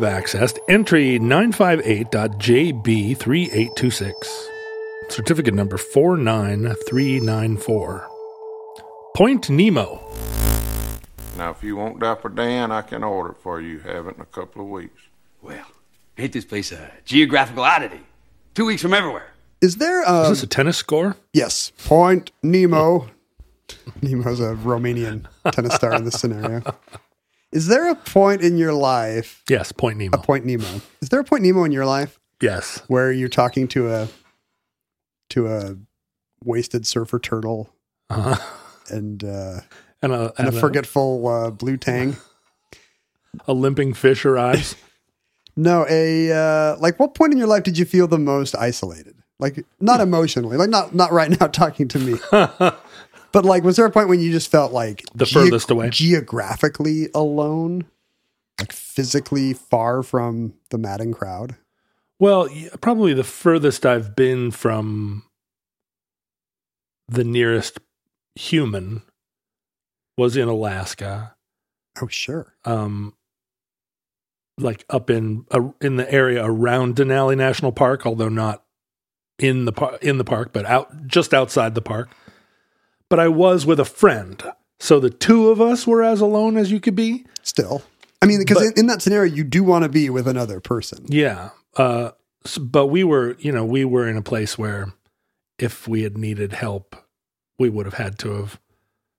Have accessed entry 958.jb3826, certificate number 49394. Point Nemo. Now, if you want Dapper Dan, I can order it for you. Have it in a couple of weeks. Well, ain't this place a geographical oddity? Two weeks from everywhere. Is there Is um, this a tennis score? yes, point Nemo. Nemo's a Romanian tennis star in this scenario. Is there a point in your life, Yes, Point Nemo. a point Nemo? Is there a point Nemo in your life Yes. where you're talking to a to a wasted surfer turtle Uh-huh. and uh, And a, and and a forgetful uh, blue tang? a limping fish arrives. No, a uh, like what point in your life did you feel the most isolated? Like not emotionally, like not not right now talking to me. but like was there a point when you just felt like The furthest away? geographically alone? Like physically far from the madding crowd? Well, probably the furthest I've been from the nearest human was in Alaska. Oh, sure. um, like up in uh, in the area around Denali National Park, although not in the par- in the park, but out just outside the park. But I was with a friend, so the two of us were as alone as you could be. Still. I mean, because in, in that scenario, you do want to be with another person. Yeah, uh, but we were, you know, we were in a place where if we had needed help, we would have had to have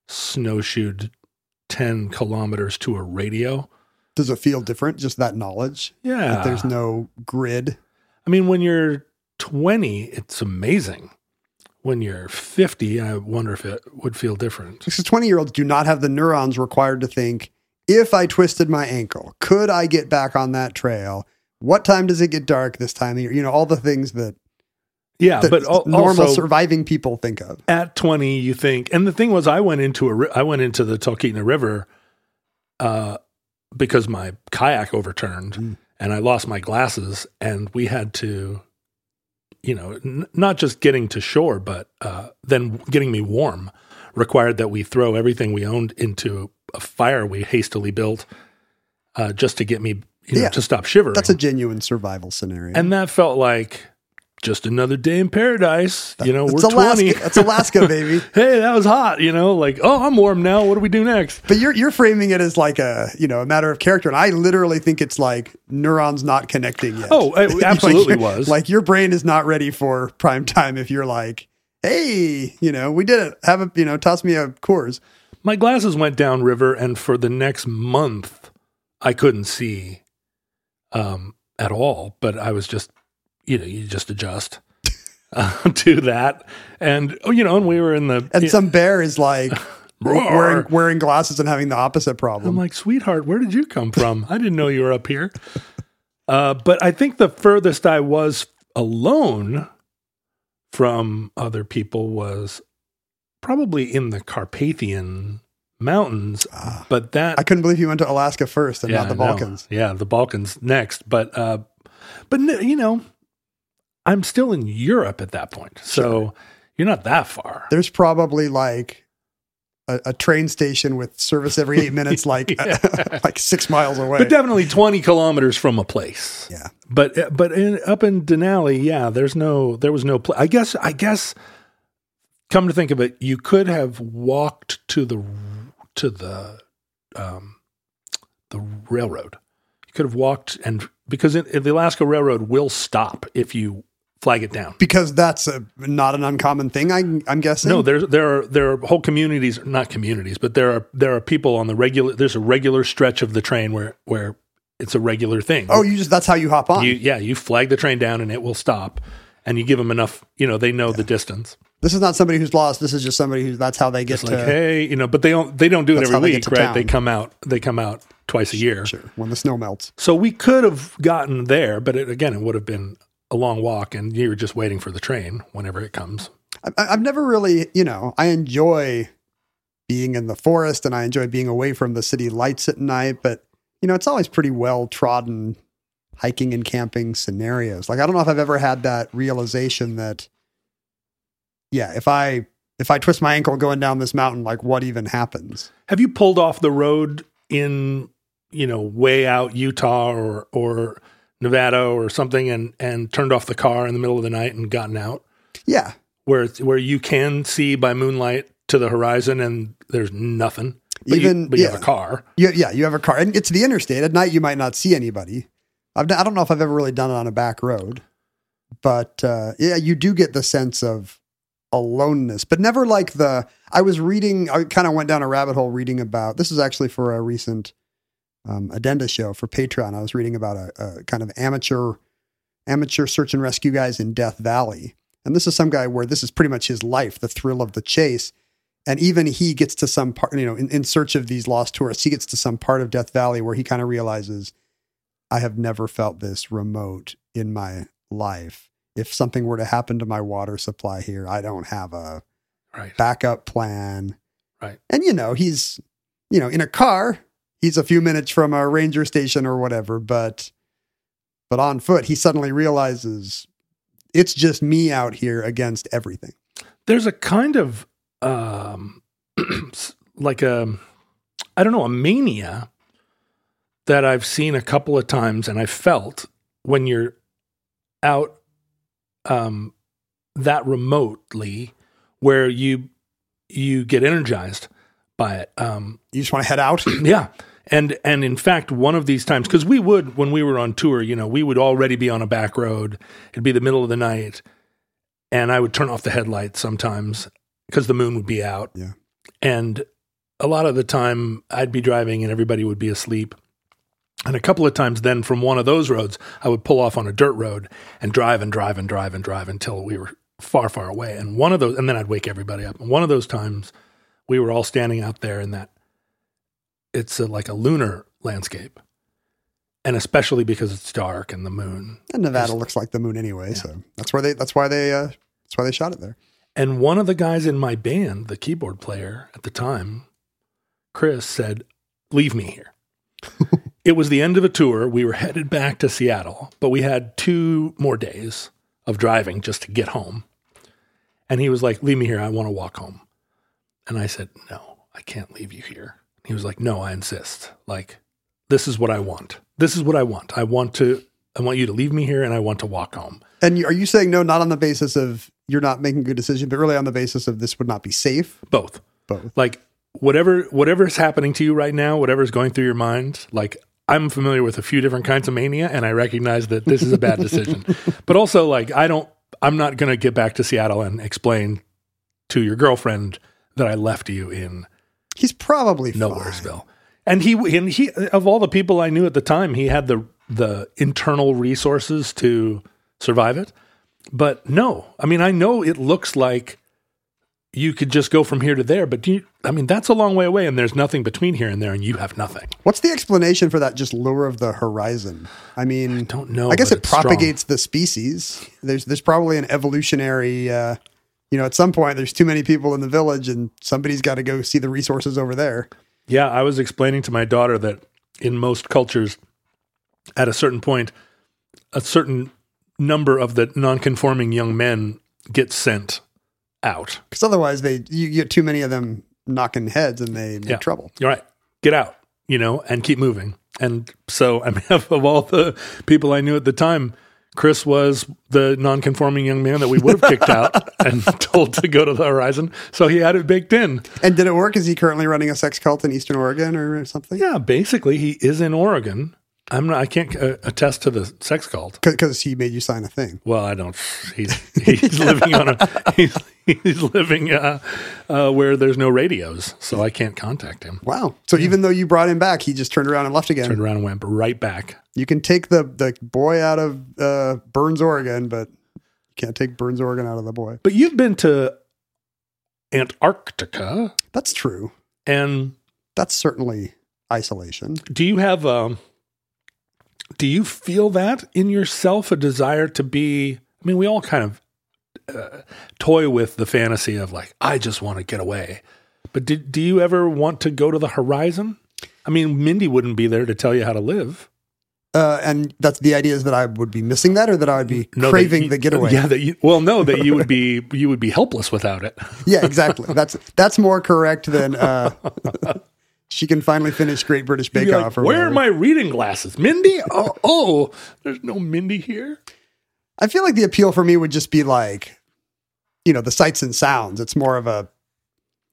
snowshoed ten kilometers to a radio. Does it feel different? Just that knowledge? Yeah, That there's no grid? I mean, when you're 20, it's amazing. When you're 50, I wonder if it would feel different. Because 20 year olds do not have the neurons required to think if I twisted my ankle, could I get back on that trail? What time does it get dark this time of year? You know, all the things that, Yeah, that but al- normal also surviving people think of. at 20, you think, and the thing was, I went into a, I went into the Talkeetna River, uh, because my kayak overturned Mm. and I lost my glasses, and we had to, you know, n- not just getting to shore, but uh, then getting me warm required that we throw everything we owned into a fire we hastily built, uh, just to get me, you know, Yeah. to stop shivering. That's a genuine survival scenario. and that felt like just another day in paradise. you know, we're Alaska. 20. That's Alaska, baby. hey, that was hot, you know, like, oh, I'm warm now. What do we do next? But you're you're framing it as like a you know a matter of character, and I literally think it's like neurons not connecting yet. Oh, it absolutely you're- was. Like your brain is not ready for prime time if you're like, hey, you know, we did it. Have a you know, toss me a Coors. My glasses went down river, and for the next month, I couldn't see um, at all. But I was just, you know, you just adjust uh, to that, and oh, you know, and we were in the. And some bear is like wearing wearing glasses and having the opposite problem. I'm like, sweetheart, where did you come from? I didn't know you were up here. Uh, but I think the furthest I was alone from other people was probably in the Carpathian Mountains. but that. I couldn't believe you went to Alaska first and not the know. Balkans. Yeah, the Balkans next. But uh, but you know, I'm still in Europe at that point, so you're not that far. There's probably like a, a train station with service every eight minutes, like like six miles away. but definitely 20 kilometers from a place. yeah, But but in, up in Denali, yeah, there's no there was no pla I guess I guess come to think of it, you could have walked to the to the um the railroad. You could have walked and because it, the Alaska Railroad will stop if you flag it down. because that's a, not an uncommon thing. I, I'm guessing. No, there's there are there are whole communities, not communities, but there are there are people on the regular. There's a regular stretch of the train where where it's a regular thing. oh, you just that's how you hop on. you yeah, you flag the train down and it will stop, and you give them enough. You know, they know the distance. this is not somebody who's lost. This is just somebody who that's how they get It's to like hey, you know, but they don't they don't do it every week, right? They come out they come out twice a year. sure when the snow melts. So we could have gotten there, but it, again, it would have been a long walk, and you're just waiting for the train whenever it comes. I, I've never really, you know, I enjoy being in the forest and I enjoy being away from the city lights at night, but you know, it's always pretty well trodden hiking and camping scenarios. Like I don't know if I've ever had that realization that yeah, if I if I twist my ankle going down this mountain, like what even happens? Have you pulled off the road in, you know, way out Utah or or Nevada or something and and turned off the car in the middle of the night and gotten out Yeah. where where you can see by moonlight to the horizon and there's nothing. But Even- you, but you have a car. You, yeah, you have a car and it's the interstate. At night, you might not see anybody. I've, I don't know if I've ever really done it on a back road, but uh, yeah, you do get the sense of aloneness, but never like the. I was reading, I kind of went down a rabbit hole reading about this is actually for a recent um, addenda show for Patreon. I was reading about a, a kind of amateur amateur search and rescue guys in Death Valley. And this is some guy where this is pretty much his life, the thrill of the chase. And even he gets to some part, you know, in, in search of these lost tourists, he gets to some part of Death Valley where he kind of realizes, I have never felt this remote in my life. If something were to happen to my water supply here, I don't have a Right. backup plan. Right. And, you know, he's, you know, in a car, he's a few minutes from a ranger station or whatever, but, but on foot, he suddenly realizes it's just me out here against everything. There's a kind of um like a I don't know, a mania that I've seen a couple of times and I felt when you're out um that remotely where you you get energized by it. Um You just want to head out. yeah. And and in fact, one of these times, because we would when we were on tour, you know, we would already be on a back road. It'd be the middle of the night, and I would turn off the headlights sometimes because the moon would be out. Yeah. And a lot of the time, I'd be driving and everybody would be asleep. And a couple of times, then from one of those roads, I would pull off on a dirt road and drive and drive and drive and drive until we were far, far away. And one of those, and then I'd wake everybody up. And one of those times, we were all standing out there in that it's a, like a lunar landscape, and especially because it's dark and the moon. And Nevada looks like the moon anyway, so that's where they that's why they uh that's why they shot it there. And one of the guys in my band, the keyboard player at the time, Chris, said, Leave me here. it was the end of a tour. We were headed back to Seattle, but we had two more days of driving just to get home. And he was like, Leave me here. I want to walk home. And I said, No, I can't leave you here. He was like, No, I insist. Like, this is what I want. This is what I want. I want to, I want you to leave me here and I want to walk home. And are you saying no, not on the basis of you're not making a good decision, but really on the basis of this would not be safe? Both. Both. like whatever whatever's happening to you right now whatever's going through your mind like i'm familiar with a few different kinds of mania and i recognize that this is a bad decision but also like i don't i'm not going to get back to seattle and explain to your girlfriend that i left you in He's probably fine. nowheresville and he and he of all the people i knew at the time he had the the internal resources to survive it but no i mean i know it looks like you could just go from here to there but do you i mean that's a long way away and there's nothing between here and there and you have nothing What's the explanation for that just lure of the horizon? I mean, I don't know, I guess it it's strong. propagates the species. There's there's probably an evolutionary. Uh, you know, at some point, there's too many people in the village, and somebody's got to go see the resources over there. yeah i was explaining to my daughter that in most cultures at a certain point a certain number of the non-conforming young men get sent out Because otherwise, they you get too many of them knocking heads and they make Yeah. trouble. You're right. Get out, you know, and keep moving. And so, I mean, of all the people I knew at the time, Chris was the non-conforming young man that we would have kicked out and told to go to the horizon. So he had it baked in. And did it work? Is he currently running a sex cult in Eastern Oregon or something? Yeah, basically, he is in Oregon. I'm not. I can't uh, attest to the sex cult. Because he made you sign a thing. Well, I don't. He's he's living on a. He's, he's living uh, uh, where there's no radios, so I can't contact him. Wow. So even though you brought him back, he just turned around and left again. Turned around and went right back. You can take the, the boy out of uh, Burns, Oregon, but you can't take Burns, Oregon out of the boy. But you've been to Antarctica, That's true. and That's certainly isolation. do you have um do you feel that in yourself a desire to be i mean we all kind of uh, toy with the fantasy of like i just want to get away but did, do you ever want to go to the horizon i mean mindy wouldn't be there to tell you how to live Uh, and that's the idea is that I would be missing that or that I would be that craving you- the getaway. yeah that you well no that you would be you would be helpless without it Yeah, exactly. That's that's more correct than uh, she can finally finish Great British Bake Off. like, or where are my reading glasses mindy oh, oh there's no mindy here I feel like the appeal for me would just be like, you know, the sights and sounds. It's more of a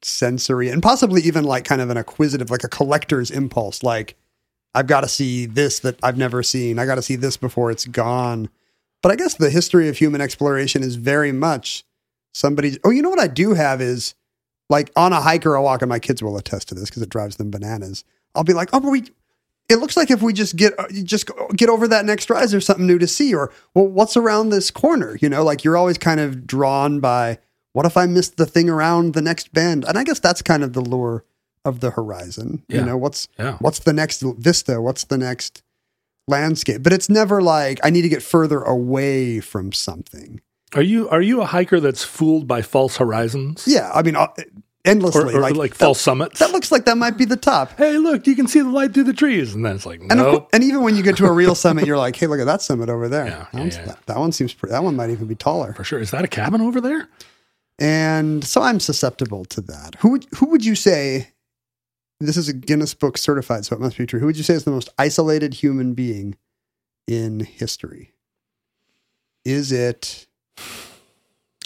sensory and possibly even like kind of an acquisitive, like a collector's impulse. Like, I've got to see this that I've never seen. I got to see this before it's gone. But I guess the history of human exploration is very much somebody. Oh, you know what I do have is like on a hike or a walk, and my kids will attest to this because it drives them bananas. I'll be like, oh, but we. It looks like if we just get uh, you just get over that next rise, there's something new to see. Or well, what's around this corner? You know, like you're always kind of drawn by what if I missed the thing around the next bend? And I guess that's kind of the lure of the horizon. Yeah. You know, what's Yeah. what's the next vista? What's the next landscape? But it's never like I need to get further away from something. Are you are you a hiker that's fooled by false horizons Yeah, I mean, uh, endlessly. or, or like, like false that, summits that looks like that might be the top. hey, look, you can see the light through the trees. And then it's like, And, of no. and even when you get to a real summit, you're like, hey, look at that summit over there. Yeah, that, yeah, yeah. That, that one seems pretty, that one might even be taller. For sure. Is that a cabin over there? And so I'm susceptible to that. Who would, who would you say, this is a Guinness Book certified, so it must be true. Who would you say is the most isolated human being in history? Is it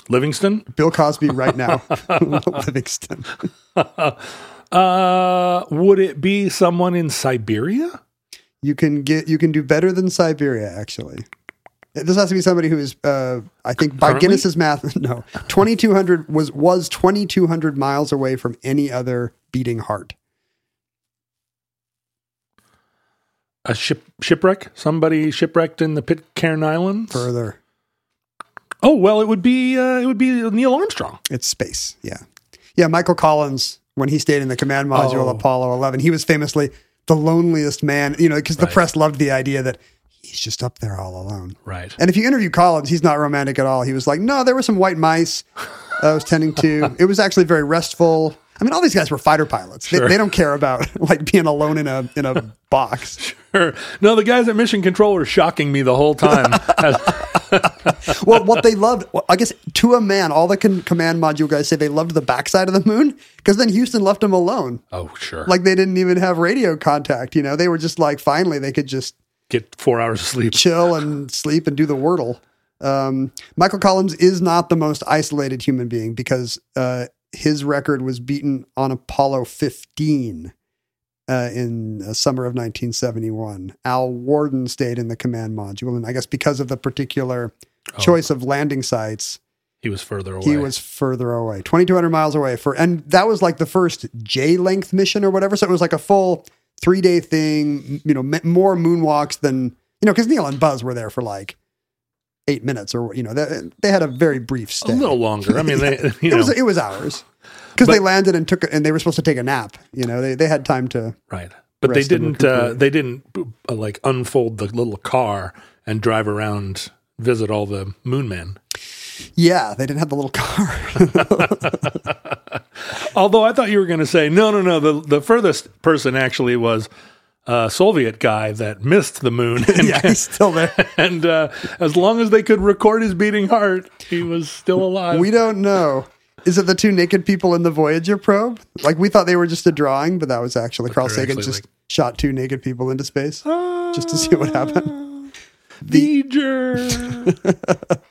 Livingston? Bill Cosby right now? Livingston. uh, would it be someone in Siberia? You can get you can do better than Siberia, actually. This has to be somebody who is, uh, I think, by Currently? Guinness's math, no, twenty two hundred was was twenty two hundred miles away from any other beating heart. A ship shipwreck? Somebody shipwrecked in the Pitcairn Islands? Further, Oh well, it would be uh, it would be Neil Armstrong. it's space. Yeah, yeah. Michael Collins, when he stayed in the command module Oh. Apollo eleven, he was famously the loneliest man. You know, because the press loved the idea that he's just up there all alone. Right. And if you interview Collins, he's not romantic at all. He was like, no, there were some white mice I was tending to. It was actually very restful. I mean, all these guys were fighter pilots. They, they don't care about like being alone in a in a box. Sure. No, the guys at Mission Control were shocking me the whole time. Well, what they loved, well, I guess, to a man, all the con- command module guys say they loved the backside of the moon because then Houston left them alone. oh, sure. Like they didn't even have radio contact. You know, they were just like, finally, they could just Get four hours of sleep. chill and sleep and do the wordle. Um, Michael Collins is not the most isolated human being because uh, his record was beaten on Apollo 15 uh, in the summer of 1971. Al Worden stayed in the command module, and I guess because of the particular choice of landing sites, He was further away. he was further away, 2,200 miles away. For and that was like the first J length mission or whatever. So it was like a full three day thing. You know, more moonwalks than you know because Neil and Buzz were there for like eight minutes or you know they, they had a very brief stay. a little longer. I mean, they, you it was know, it was hours because they landed and took and they were supposed to take a nap. You know, they they had time to. right. But they didn't. Uh, they didn't uh, like unfold the little car and drive around, visit all the moon men. Yeah, they didn't have the little car. Although I thought you were going to say no, no, no. The the furthest person actually was a Soviet guy that missed the moon, and, yeah, he's still there. and uh, as long as they could record his beating heart, he was still alive. We don't know. Is it the two naked people in the Voyager probe? Like we thought they were just a drawing, but that was actually Carl Sagan just like- shot two naked people into space just to see what happened. V'ger.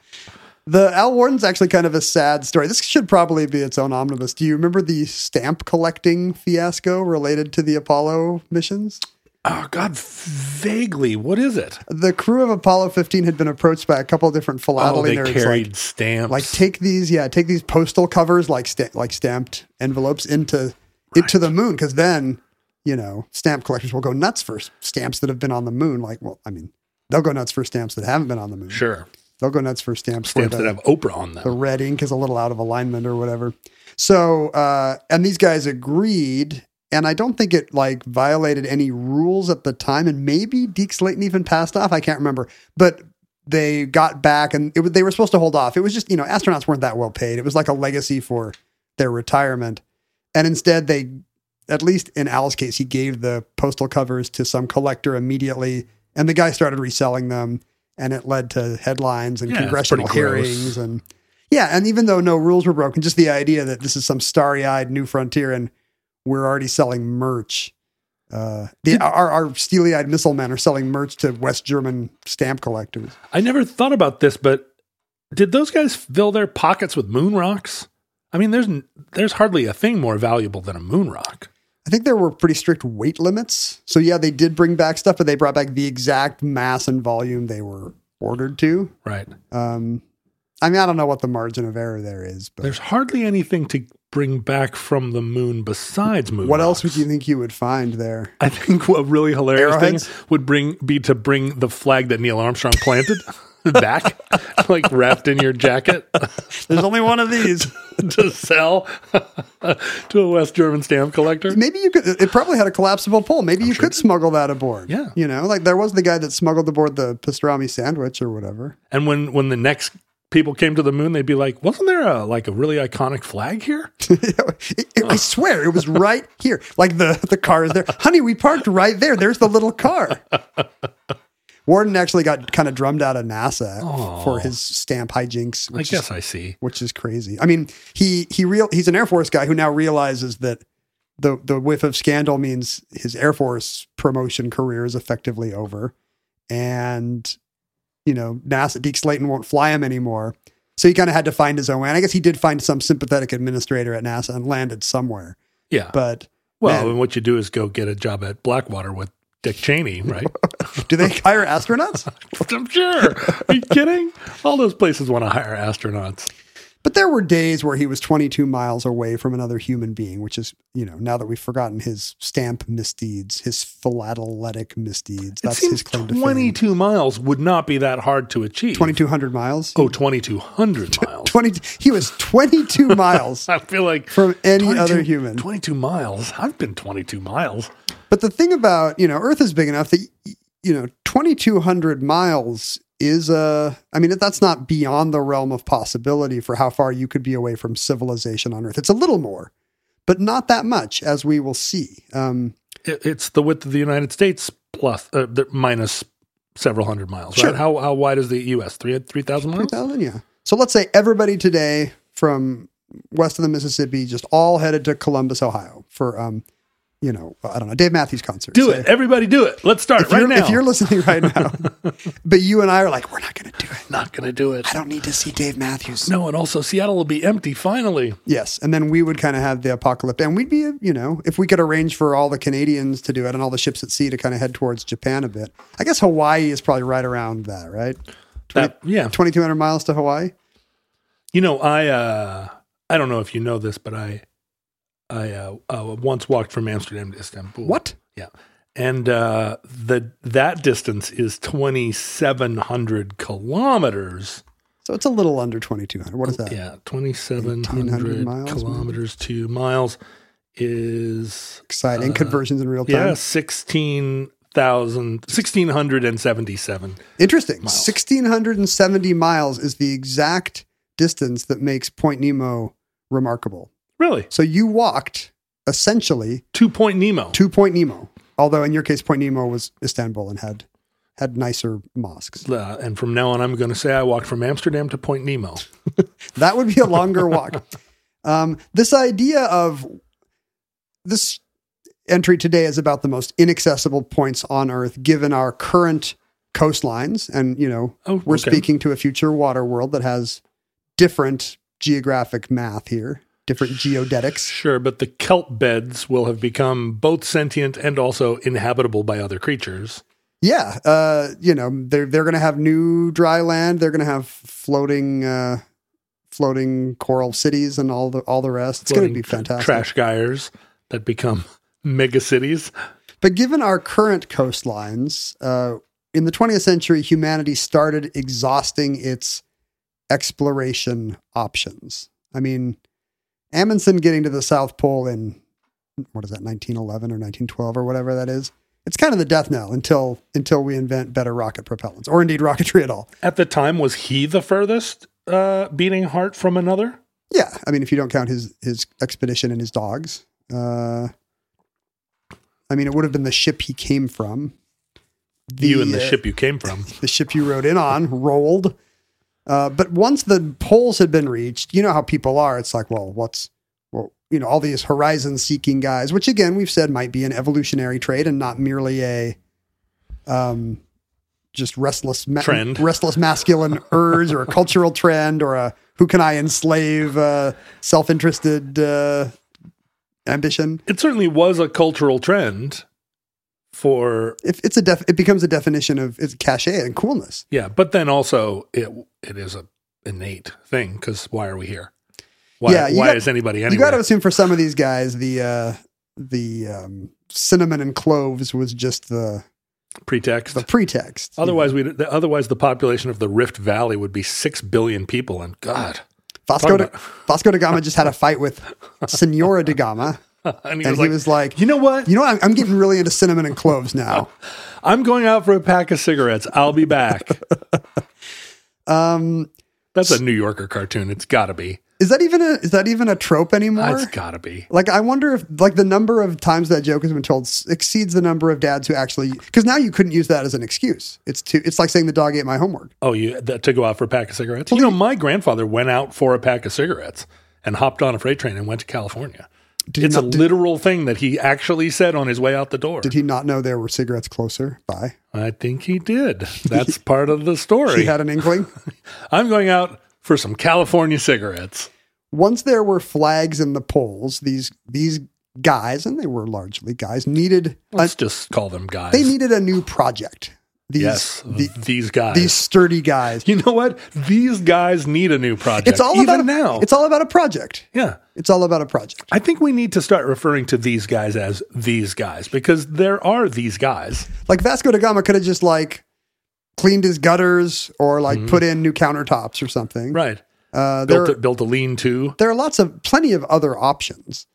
The Al Worden's actually kind of a sad story. This should probably be its own omnibus. Do you remember the stamp collecting fiasco related to the Apollo missions? Oh God, vaguely. What is it? The crew of Apollo 15 had been approached by a couple of different Oh, they nerds. carried like, stamps. like take these, yeah, take these postal covers like sta- like stamped envelopes into into the moon because then you know stamp collectors will go nuts for stamps that have been on the moon. Like, well, I mean, they'll go nuts for stamps that haven't been on the moon. sure They'll go nuts for stamps, stamps where that have Oprah on them. the red ink is a little out of alignment or whatever. So, uh, and these guys agreed. And I don't think it like violated any rules at the time. And maybe Deke Slayton even passed off. I can't remember. But they got back and it, they were supposed to hold off. It was just, you know, astronauts weren't that well paid. It was like a legacy for their retirement. And instead, they, at least in Al's case, he gave the postal covers to some collector immediately. And the guy started reselling them. And it led to headlines and Yeah, congressional pretty gross. hearings. And yeah, and even though no rules were broken, just the idea that this is some starry eyed new frontier and we're already selling merch. Uh, the, our, our steely eyed missile men are selling merch to West German stamp collectors. I never thought about this, but did those guys fill their pockets with moon rocks? I mean, there's there's hardly a thing more valuable than a moon rock. I think there were pretty strict weight limits. So yeah, they did bring back stuff, but they brought back the exact mass and volume they were ordered to. Right. Um, I mean, I don't know what the margin of error there is, but There's hardly anything to bring back from the moon besides moon. what else would you think you would find there? I think a really hilarious Arrowheads? thing would bring be to bring the flag that Neil Armstrong planted back, like wrapped in your jacket There's only one of these. to sell to a West German stamp collector. Maybe you could. It probably had a collapsible pole. Maybe you could smuggle that aboard. Yeah. you know, like there was the guy that smuggled aboard the pastrami sandwich or whatever. And when when the next people came to the moon, they'd be like, "Wasn't there a like a really iconic flag here?" It- it- I swear it was right here. Like the the car is there. Honey, we parked right there. There's the little car. Worden actually got kind of drummed out of NASA for his stamp hijinks. I Which guess is, I see. which is crazy. I mean, he he real he's an Air Force guy who now realizes that the the whiff of scandal means his Air Force promotion career is effectively over, and you know NASA Deke Slayton won't fly him anymore. So he kind of had to find his own way. And I guess he did find some sympathetic administrator at NASA and landed somewhere. Yeah. But well, man. and what you do is go get a job at Blackwater with Dick Cheney, right? do they hire astronauts? I'm sure. Are you kidding? All those places want to hire astronauts. But there were days where he was 22 miles away from another human being, which is, you know, now that we've forgotten his stamp misdeeds, his philatelitic misdeeds, It that's his claim to fame. 22 miles would not be that hard to achieve. 2,200 miles. Oh, 2,200 miles. 20, he was 22 miles I feel like from any other human. 22 miles. I've been 22 miles. But the thing about, you know, Earth is big enough that, you know, 2,200 miles is, a i mean, that's not beyond the realm of possibility for how far you could be away from civilization on Earth. It's a little more, but not that much, as we will see. Um, It, it's the width of the United States plus uh, the, minus several hundred miles. Sure. Right? How how wide is the U.S.? Three three thousand miles. 3,000, yeah. So let's say everybody today from west of the Mississippi just all headed to Columbus, Ohio for, um, you know, I don't know, Dave Matthews concert. Do Say- it, everybody! Do it. Let's start If right you're, now. if you're listening right now, but you and I are like, we're not going to do it. not going to do it. I don't need to see Dave Matthews. No, and also Seattle will be empty finally. Yes, and then we would kind of have the apocalypse, and we'd be, you know, if we could arrange for all the Canadians to do it and all the ships at sea to kind of head towards Japan a bit. I guess Hawaii is probably right around that, right? That yeah. Twenty two hundred miles to Hawaii. You know, I uh I don't know if you know this, but I I uh, uh once walked from Amsterdam to Istanbul. What? Yeah. And uh the that distance is 2700 kilometers. So it's a little under twenty two hundred. What is that? Yeah, 2700 miles, maybe? kilometers to miles is Exciting conversions in real time. yeah, 16,000 1677. Interesting. Miles. Sixteen hundred and seventy miles is the exact distance that makes Point Nemo remarkable. Really? So you walked essentially 2 point Nemo. to Point Nemo, although in your case, Point Nemo was Istanbul and had had nicer mosques. Uh, and from now on I'm going to say I walked from Amsterdam to Point Nemo. That would be a longer walk. Um, this idea of this entry today is about the most inaccessible points on Earth, given our current coastlines, and you know Oh, we're okay. speaking to a future water world that has different geographic math here, different geodetics. Sure, but the kelp beds will have become both sentient and also inhabitable by other creatures. Yeah, uh, you know they're they're going to have new dry land. They're going to have floating uh, floating coral cities and all the all the rest. It's going to be fantastic. Trash gyres that become mega cities. But given our current coastlines, uh, in the 20th century, humanity started exhausting its exploration options. I mean, Amundsen getting to the South Pole in what is that, 1911 or 1912 or whatever that is. It's kind of the death knell until until we invent better rocket propellants, or indeed rocketry at all. At the time, was he the furthest uh, beating heart from another? Yeah, I mean, if you don't count his his expedition and his dogs, uh, I mean, it would have been the ship he came from. you and the uh, ship you came from. the ship you rode in on rolled. Uh, but once the poles had been reached, you know how people are. It's like, well, what's, well, you know, all these horizon seeking guys, which again, we've said might be an evolutionary trait and not merely a, um, just restless, ma- Trend. restless masculine urge or a cultural trend or a who can I enslave, uh, self interested, uh, ambition. It certainly was a cultural trend for If it's a def, it becomes a definition of it's cachet and coolness. yeah, but then also it it is a innate thing because why are we here? Why, Yeah, why got- is anybody You anywhere? got to assume for some of these guys, the uh, the um, cinnamon and cloves was just the pretext? the pretext. otherwise, we otherwise the population of the Rift Valley would be six billion people, and God, Vasco da, about- Vasco da Gama just had a fight with Senora da Gama, and he, and was, he like, was like, you know what? "You know, what? I'm, getting really into cinnamon and cloves now." I'm going out for a pack of cigarettes. I'll be back. Um, That's a New Yorker cartoon. It's got to be. is that even a is that even a trope anymore? It's got to be. Like, I wonder if like the number of times that joke has been told exceeds the number of dads who actually because now you couldn't use that as an excuse. It's too. It's like saying the dog ate my homework. Oh, you that, to go out for a pack of cigarettes? You know, my grandfather went out for a pack of cigarettes and hopped on a freight train and went to California. Did it's not- a did- literal thing that he actually said on his way out the door. Did he not know there were cigarettes closer by? I think he did. That's part of the story. He had an inkling. I'm going out for some California cigarettes. once there were flags in the polls, these these guys, and they were largely guys, needed Let's just call them guys. they needed a new project. These yes, the- these guys. these sturdy guys. you know what? These guys need a new project. It's all about a, now. It's all about a project. yeah. It's all about a project. I think we need to start referring to these guys as these guys because there are these guys. Like Vasco da Gama could have just like cleaned his gutters or like put in new countertops or something. Mm-hmm. Right. Uh, there, Built a, built a lean to. there are lots of plenty of other options,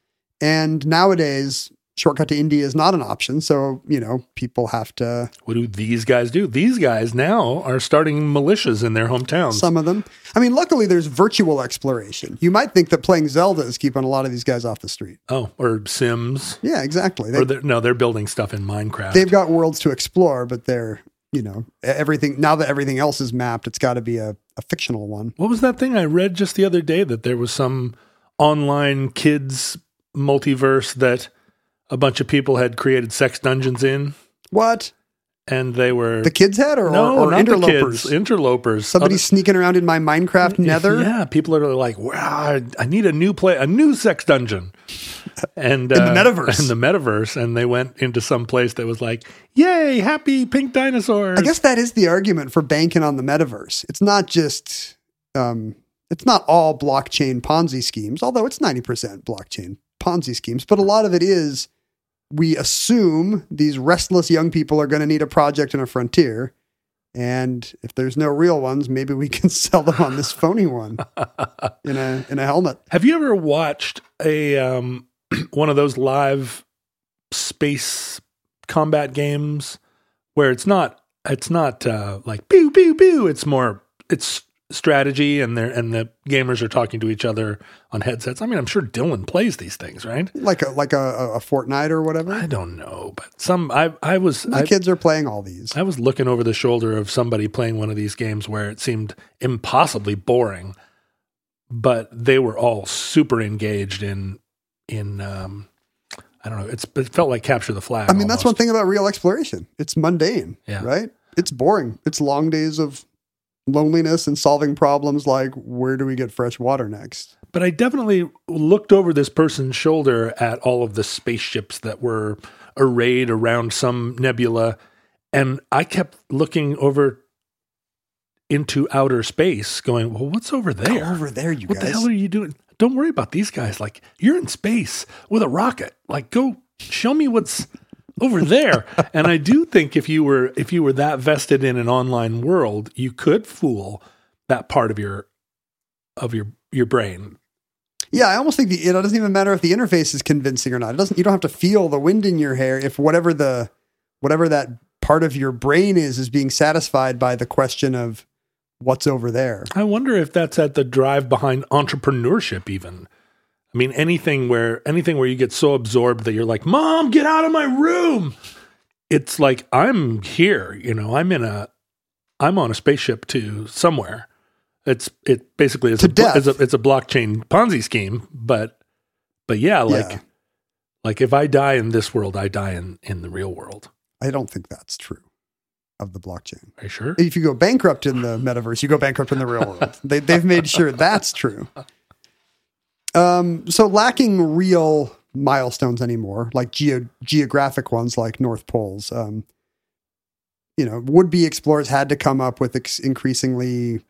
and nowadays shortcut to India is not an option. So you know people have to What do these guys do? These guys now are starting militias in their hometowns. Some of them. I mean, luckily there's virtual exploration. You might think that playing Zelda is keeping a lot of these guys off the street. oh, or Sims. Yeah, exactly. They, Or they're, no, they're building stuff in Minecraft. they've got worlds to explore, but they're, you know, everything, now that everything else is mapped, it's got to be a, a fictional one. What was that thing I read just the other day that there was some online kids multiverse that a bunch of people had created sex dungeons in What? and they were The kids had or, no, or, or interlopers? the kids, interlopers. Somebody Other- sneaking around in my Minecraft nether? Yeah, people are like, "Wow, I- I need a new play, a new sex dungeon." And In the uh, metaverse. in the metaverse, and they went into some place that was like, "Yay, happy pink dinosaurs!" I guess that is the argument for banking on the metaverse. It's not just, um, it's not all blockchain Ponzi schemes, although it's 90% blockchain Ponzi schemes, but a lot of it is we assume these restless young people are going to need a project and a frontier. And if there's no real ones, maybe we can sell them on this phony one in a in a helmet. Have you ever watched a um, one of those live space combat games where it's not it's not uh, like pew pew pew. It's more it's strategy and they and the gamers are talking to each other on headsets. I mean, I'm sure Dylan plays these things, right? Like a like a, a Fortnite or whatever. I don't know, but some I I was My I, kids are playing all these. I was looking over the shoulder of somebody playing one of these games where it seemed impossibly boring. but they were all super engaged in in um, I don't know. It's it felt like capture the flag. I mean, that's one thing about real exploration. It's mundane, Yeah. right? It's boring. It's long days of loneliness and solving problems like where do we get fresh water next? But I definitely looked over this person's shoulder at all of the spaceships that were arrayed around some nebula, and I kept looking over into outer space, going, "Well, what's over there? Go over there, you what guys. the hell are you doing? Don't worry about these guys. Like you're in space with a rocket. Like go show me what's over there." and I do think if you were if you were that vested in an online world, you could fool that part of your of your your brain. Yeah, I almost think the, it doesn't even matter if the interface is convincing or not. It doesn't. You don't have to feel the wind in your hair if whatever the whatever that part of your brain is is being satisfied by the question of what's over there. I wonder if that's at the drive behind entrepreneurship even. I mean anything where anything where you get so absorbed that you're like, "Mom, get out of my room." It's like I'm here, you know, I'm in a I'm on a spaceship to somewhere. It's it basically is a, it's a it's a blockchain Ponzi scheme, but but yeah, like Yeah. like if I die in this world, I die in in the real world. I don't think that's true of the blockchain. Are you sure? If you go bankrupt in the metaverse, you go bankrupt in the real world. They, they've made sure that's true. Um, so lacking real milestones anymore, like geo- geographic ones like North Poles, um, you know, would be explorers had to come up with ex- increasingly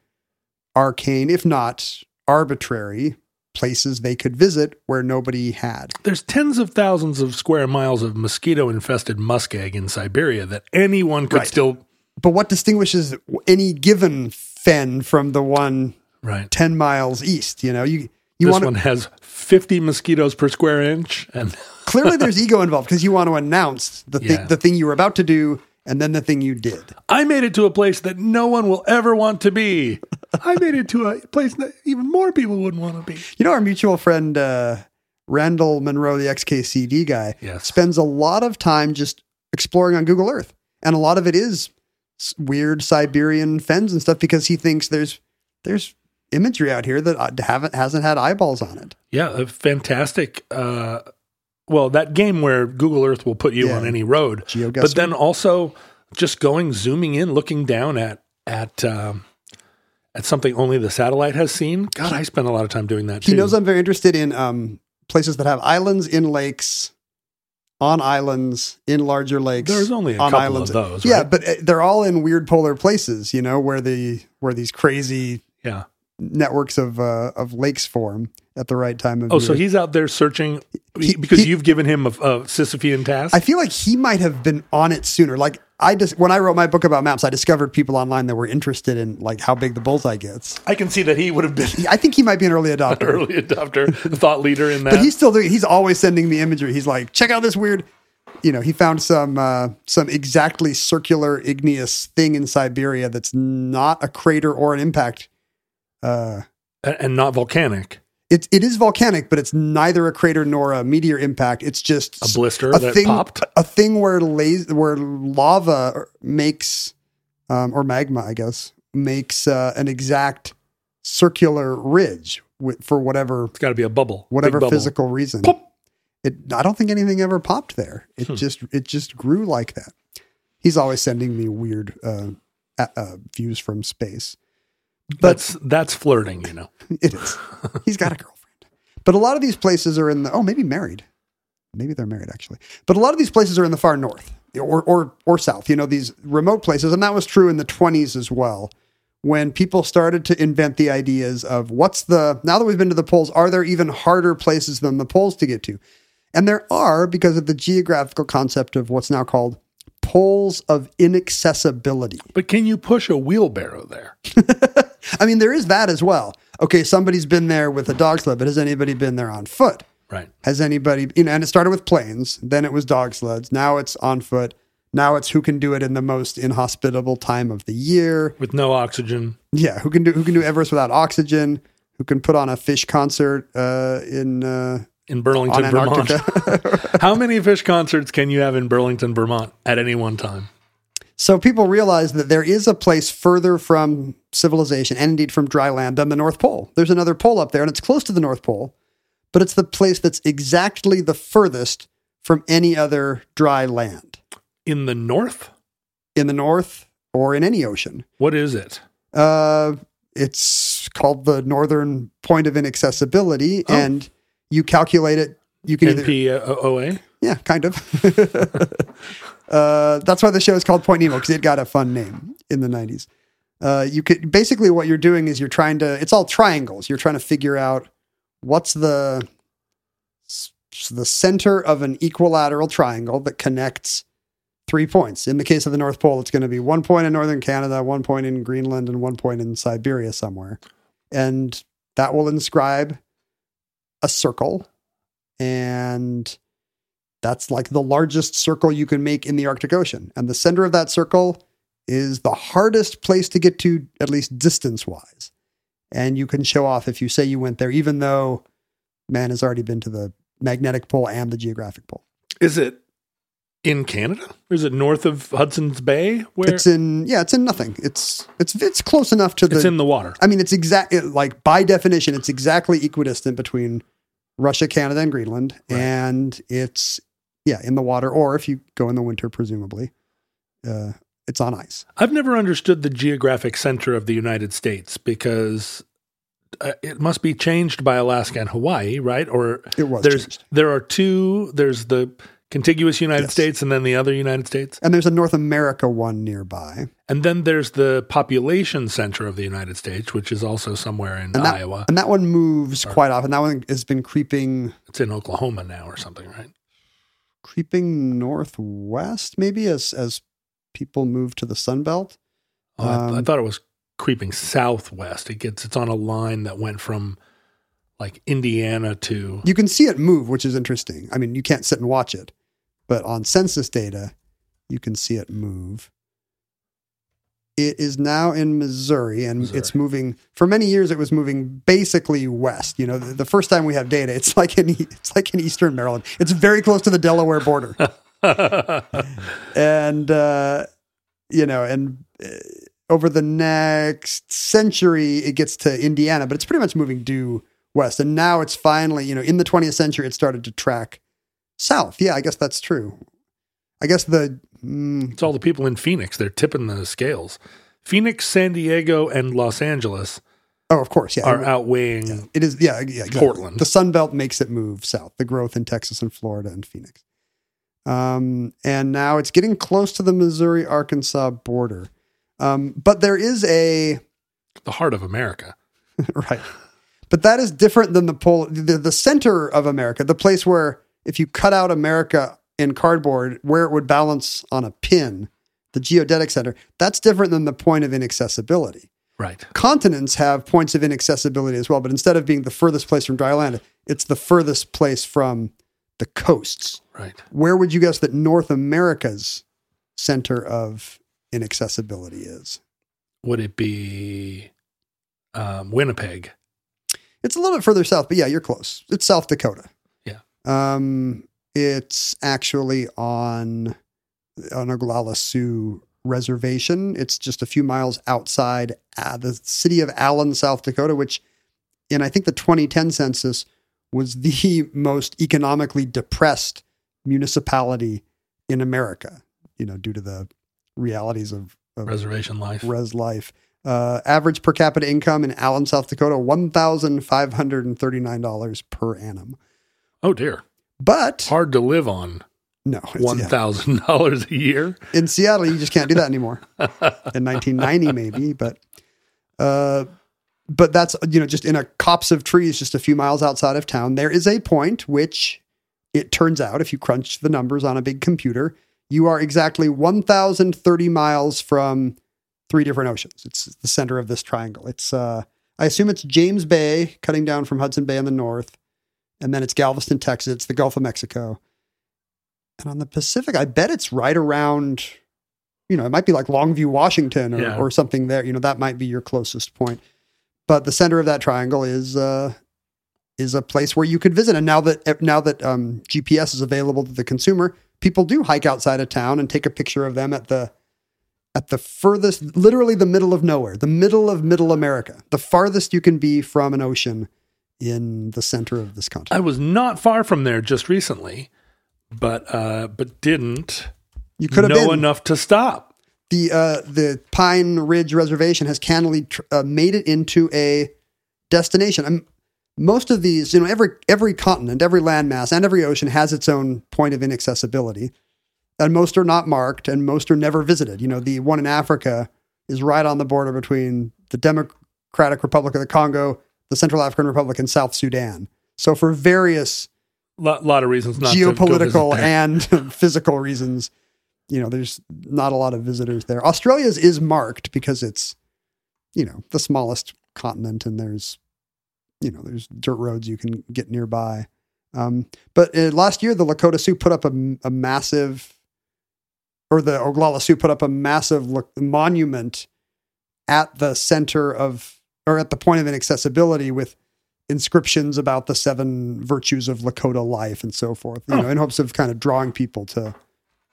arcane, if not arbitrary, places they could visit where nobody had. There's tens of thousands of square miles of mosquito infested muskeg in Siberia that anyone could Right. still But what distinguishes any given fen from the one right. 10 miles east? You know, you, you this want one has 50 mosquitoes per square inch and clearly there's ego involved because you want to announce the, thi- Yeah. the thing you were about to do and then the thing you did. I made it to a place that no one will ever want to be. I made it to a place that even more people wouldn't want to be. You know, our mutual friend, uh, Randall Munroe, the XKCD guy, Yes. spends a lot of time just exploring on Google Earth. And a lot of it is weird Siberian fens and stuff because he thinks there's, there's imagery out here that uh, haven't, hasn't had eyeballs on it. Yeah, a fantastic uh well, that game where Google Earth will put you Yeah. on any road. GeoGuessr. But then also just going zooming in, looking down at at um at something only the satellite has seen. God, I spend a lot of time doing that too. He knows I'm very interested in um, places that have islands in lakes, on islands, in larger lakes. There's only a on couple of those, Yeah, but uh, they're all in weird polar places. You know where the where these crazy yeah. Networks of uh, of lakes form at the right time of Oh, year. so he's out there searching He- because he- you've given him a, a Sisyphean task. I feel like he might have been on it sooner. Like I just when I wrote my book about maps, I discovered people online that were interested in like how big the bullseye gets. I can see that he would have been I think he might be an early adopter. early adopter, thought leader in that. but he's still doing he's always sending me imagery he's like check out this weird you know he found some uh, some exactly circular igneous thing in siberia that's not a crater or an impact uh and not volcanic. it, it is volcanic but it's neither a crater nor a meteor impact it's just A blister a that thing popped. a thing where las- where lava makes um, or magma i guess makes uh, an exact circular ridge wi- for whatever It's got to be a bubble. whatever bubble. physical reason. Pop. It, I don't think anything ever popped there. It Hmm. just it just grew like that. He's always sending me weird uh, uh, views from space. But That's that's flirting, you know. it is. He's got a girlfriend. But a lot of these places are in the oh maybe married. Maybe they're married actually. But a lot of these places are in the far north or or or south. You know these remote places, and that was true in the 20s as well. When people started to invent the ideas of what's the now that we've been to the poles, are there even harder places than the poles to get to? And there are because of the geographical concept of what's now called poles of inaccessibility. But can you push a wheelbarrow there? I mean, there is that as well. Okay, somebody's been there with a dog sled, but has anybody been there on foot? Right. Has anybody, you know, and it started with planes, then it was dog sleds, now it's on foot, now it's who can do it in the most inhospitable time of the year. With no oxygen. Yeah, who can do who can do Everest without oxygen? Who can put on a Phish concert uh, in uh, in Burlington, Vermont. How many Phish concerts can you have in Burlington, Vermont at any one time? So people realize that there is a place further from civilization and indeed from dry land than the North Pole. There's another pole up there and it's close to the North Pole, but it's the place that's exactly the furthest from any other dry land In the north? in the North or in any ocean. What is it? Uh, it's called the Northern Point of Inaccessibility, Oh. and you calculate it. You can either NPOA? Yeah, kind of. uh, that's why the show is called Point Nemo because it got a fun name in the '90s. Uh, you could basically what you're doing is you're trying to. It's all triangles. You're trying to figure out what's the the center of an equilateral triangle that connects three points. In the case of the North Pole, it's going to be one point in northern Canada, one point in Greenland, and one point in Siberia somewhere, and that will inscribe a circle and that's like the largest circle you can make in the Arctic Ocean. And the center of that circle is the hardest place to get to, at least distance wise. And you can show off if you say you went there, even though man has already been to the magnetic pole and the geographic pole. Is it in Canada? Or is it north of Hudson's Bay? Where It's in, yeah, it's in nothing. It's it's it's close enough to the. it's in the water. I mean, it's exact like by definition, it's exactly equidistant between Russia, Canada, and Greenland, Right. and it's yeah in the water, or if you go in the winter, presumably, uh, it's on ice. I've never understood the geographic center of the United States because uh, it must be changed by Alaska and Hawaii, right? Or It was there's changed. there are two. There's the contiguous United Yes. States and then the other United States, And there's a North America one nearby, and then there's the population center of the United States, which is also somewhere in and that Iowa. and that one moves quite often. That one has been creeping It's in Oklahoma now or something, right? creeping northwest, maybe as as people move to the Sun Belt. Oh, I, I Um, thought it was creeping southwest. It gets it's on a line that went from like Indiana to You can see it move, which is interesting. I mean, you can't sit and watch it, but on census data, you can see it move. It is now in Missouri and Missouri. it's moving for many years it was moving basically west. You know, the, the first time we have data, it's like in it's like in eastern Maryland. It's very close to the Delaware border. and uh you know, and uh, over the next century it gets to Indiana, but it's pretty much moving due west. And now it's finally, you know, in the 20th century, it started to track south. Yeah, I guess that's true. I guess the mm, It's all the people in Phoenix. They're tipping the scales. Phoenix, San Diego, and Los Angeles oh, of course, yeah, are outweighing. It is, yeah, yeah exactly. Portland. The Sun Belt makes it move south. The growth in Texas and Florida and Phoenix, um, and now it's getting close to the Missouri Arkansas border. Um, but there is a the heart of America. right. But that is different than the pole, the, the center of America, the place where if you cut out America in cardboard, where it would balance on a pin, the geodetic center, that's different than the point of inaccessibility. Right. Continents have points of inaccessibility as well, but instead of being the furthest place from dry land, it's the furthest place from the coasts. Right. Where would you guess that North America's center of inaccessibility is? Would it be um, Winnipeg? It's a little bit further south, but yeah, you're close. It's South Dakota. Um, it's actually on on Oglala Sioux Reservation. It's just a few miles outside uh, the city of Allen, South Dakota, which in I think the 2010 census was the most economically depressed municipality in America. You know, due to the realities of, of Reservation life. res life. Uh, average per capita income in Allen, South Dakota, one thousand five hundred and thirty nine dollars per annum. Oh dear. But Hard to live on no, it's- yeah. thousand dollars a year. in Seattle, you just can't do that anymore. in nineteen ninety, maybe, but uh, but that's you know just in a copse of trees, just a few miles outside of town. There is a point which it turns out, if you crunch the numbers on a big computer, you are exactly one thousand thirty miles from three different oceans. It's the center of this triangle. It's uh, I assume it's James Bay, cutting down from Hudson Bay in the north, and then it's Galveston, Texas. It's the Gulf of Mexico. And on the Pacific, I bet it's right around, you know, it might be like Longview, Washington or, Yeah. or something there. You know, that might be your closest point. But the center of that triangle is uh, is a place where you could visit. And now that now that um, GPS is available to the consumer, people do hike outside of town and take a picture of them at the at the furthest, literally the middle of nowhere, the middle of middle America, the farthest you can be from an ocean in the center of this continent. I was not far from there just recently, but uh, but didn't You could have know been. enough to stop. the uh, the Pine Ridge Reservation has candidly tr- uh, made it into a destination. Um, most of these, you know, every every continent, every landmass, and every ocean has its own point of inaccessibility, and most are not marked, and most are never visited. You know, the one in Africa is right on the border between the Democratic Republic of the Congo, the Central African Republic, and South Sudan. So, for various lot, lot of reasons not geopolitical and physical reasons, you know, there's not a lot of visitors there. Australia's is marked because it's, you know, the smallest continent and there's, you know, there's dirt roads you can get nearby. Um, but uh, last year, the Lakota Sioux put up a, a massive, or the Oglala Sioux put up a massive lo- monument at the center of, or at the point of inaccessibility with inscriptions about the seven virtues of Lakota life and so forth, you know, in hopes of kind of drawing people to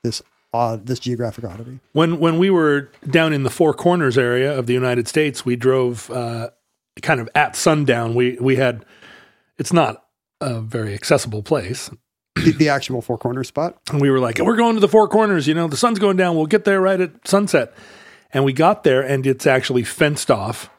this odd, this geographic oddity. when when we were down in the Four Corners area of the United States, we drove uh, kind of at sundown. We we had it's not a very accessible place, The, the actual four corner spot. and we were like, "We're going to the Four Corners. You know, the sun's going down. We'll get there right at sunset." And we got there, and it's actually fenced off,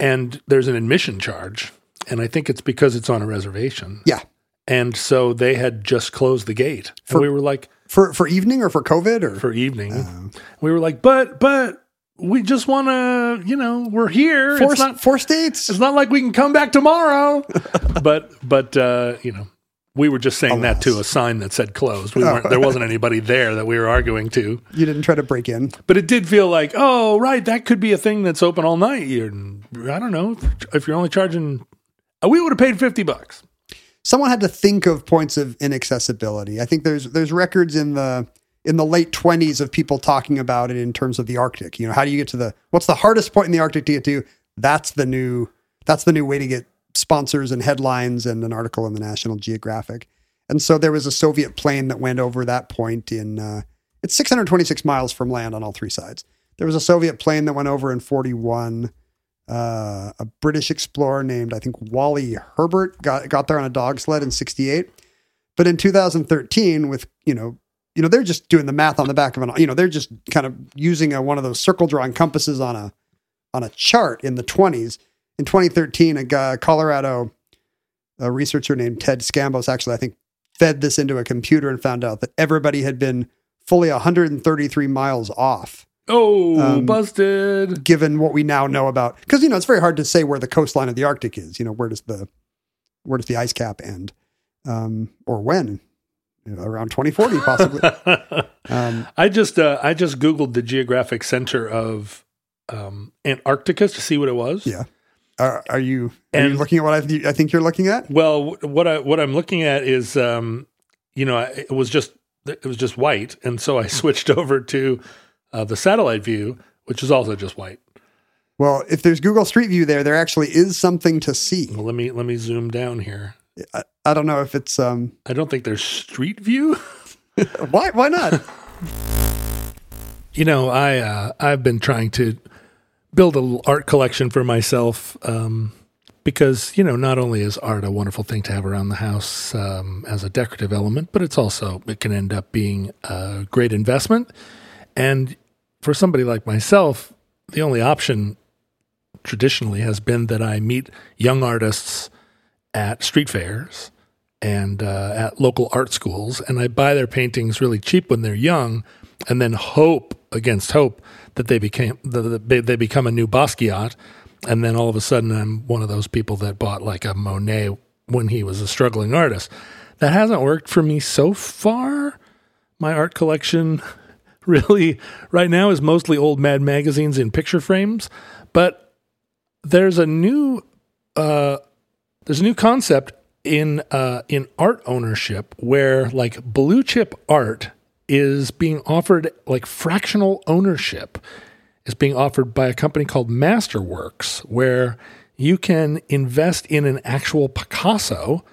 and there's an admission charge, and I think it's because it's on a reservation. Yeah. And so they had just closed the gate, For- and we were like, For, for evening or for COVID or for evening. Oh. We were like, but but we just want to, you know, we're here. four, it's not four states? it's not like we can come back tomorrow. but but uh, you know, we were just saying that to a sign that said closed. We weren't, there oh. wasn't anybody there that we were arguing to. You didn't try to break in. But it did feel like, oh right, that could be a thing that's open all night. You're, I don't know if you're only charging. We would have paid fifty bucks. someone had to think of points of inaccessibility. I think there's there's records in the in the late 20s of people talking about it in terms of the Arctic. You know, how do you get to the what's the hardest point in the Arctic to get to? That's the new that's the new way to get sponsors and headlines and an article in the National Geographic. And so there was a Soviet plane that went over that point in uh, it's 626 miles from land on all three sides. There was a Soviet plane that went over in 41 uh, a British explorer named I think Wally Herbert got got there on a dog sled in '68. But in 2013, with you know, you know, they're just doing the math on the back of an, you know, they're just kind of using a, one of those circle drawing compasses on a on a chart in the 20s. In 2013, a guy, Colorado a researcher named Ted Scambos actually, I think, fed this into a computer and found out that everybody had been fully 133 miles off Oh, Um, busted. given what we now know about because you know it's very hard to say where the coastline of the arctic is you know where does the where does the ice cap end um or when You know, around 2040 possibly um I just uh, I just googled the geographic center of um, Antarctica to see what it was. yeah are, are you are you looking at what I, th- I think you're looking at Well, what I what I'm looking at is, um, you know, it was just it was just white, and so I switched over to uh, the satellite view, which is also just white. well if there's google street view there there actually is something to see Well, let me let me zoom down here. I, I don't know if it's um I don't think there's street view. why why not You know, I uh, I've been trying to build a little art collection for myself um, because you know not only is art a wonderful thing to have around the house um, as a decorative element, but it's also it can end up being a great investment. And for somebody like myself, the only option traditionally has been that I meet young artists at street fairs and uh, at local art schools, and I buy their paintings really cheap when they're young, and then hope against hope that they became they, they become a new Basquiat, and then all of a sudden I'm one of those people that bought like a Monet when he was a struggling artist. That hasn't worked for me so far. My art collection really right now is mostly old Mad magazines in picture frames, but there's a new uh, there's a new concept in uh, in art ownership where like blue chip art is being offered like fractional ownership is being offered by a company called Masterworks where you can invest in an actual Picasso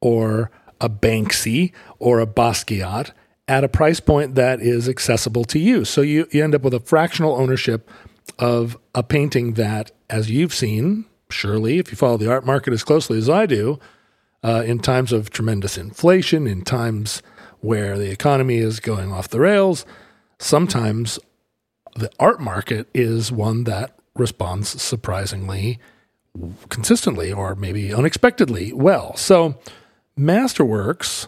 or a Banksy or a Basquiat at a price point that is accessible to you. So you, you end up with a fractional ownership of a painting that, as you've seen, surely, if you follow the art market as closely as I do, uh, in times of tremendous inflation, in times where the economy is going off the rails, sometimes the art market is one that responds surprisingly consistently or maybe unexpectedly well. So, Masterworks,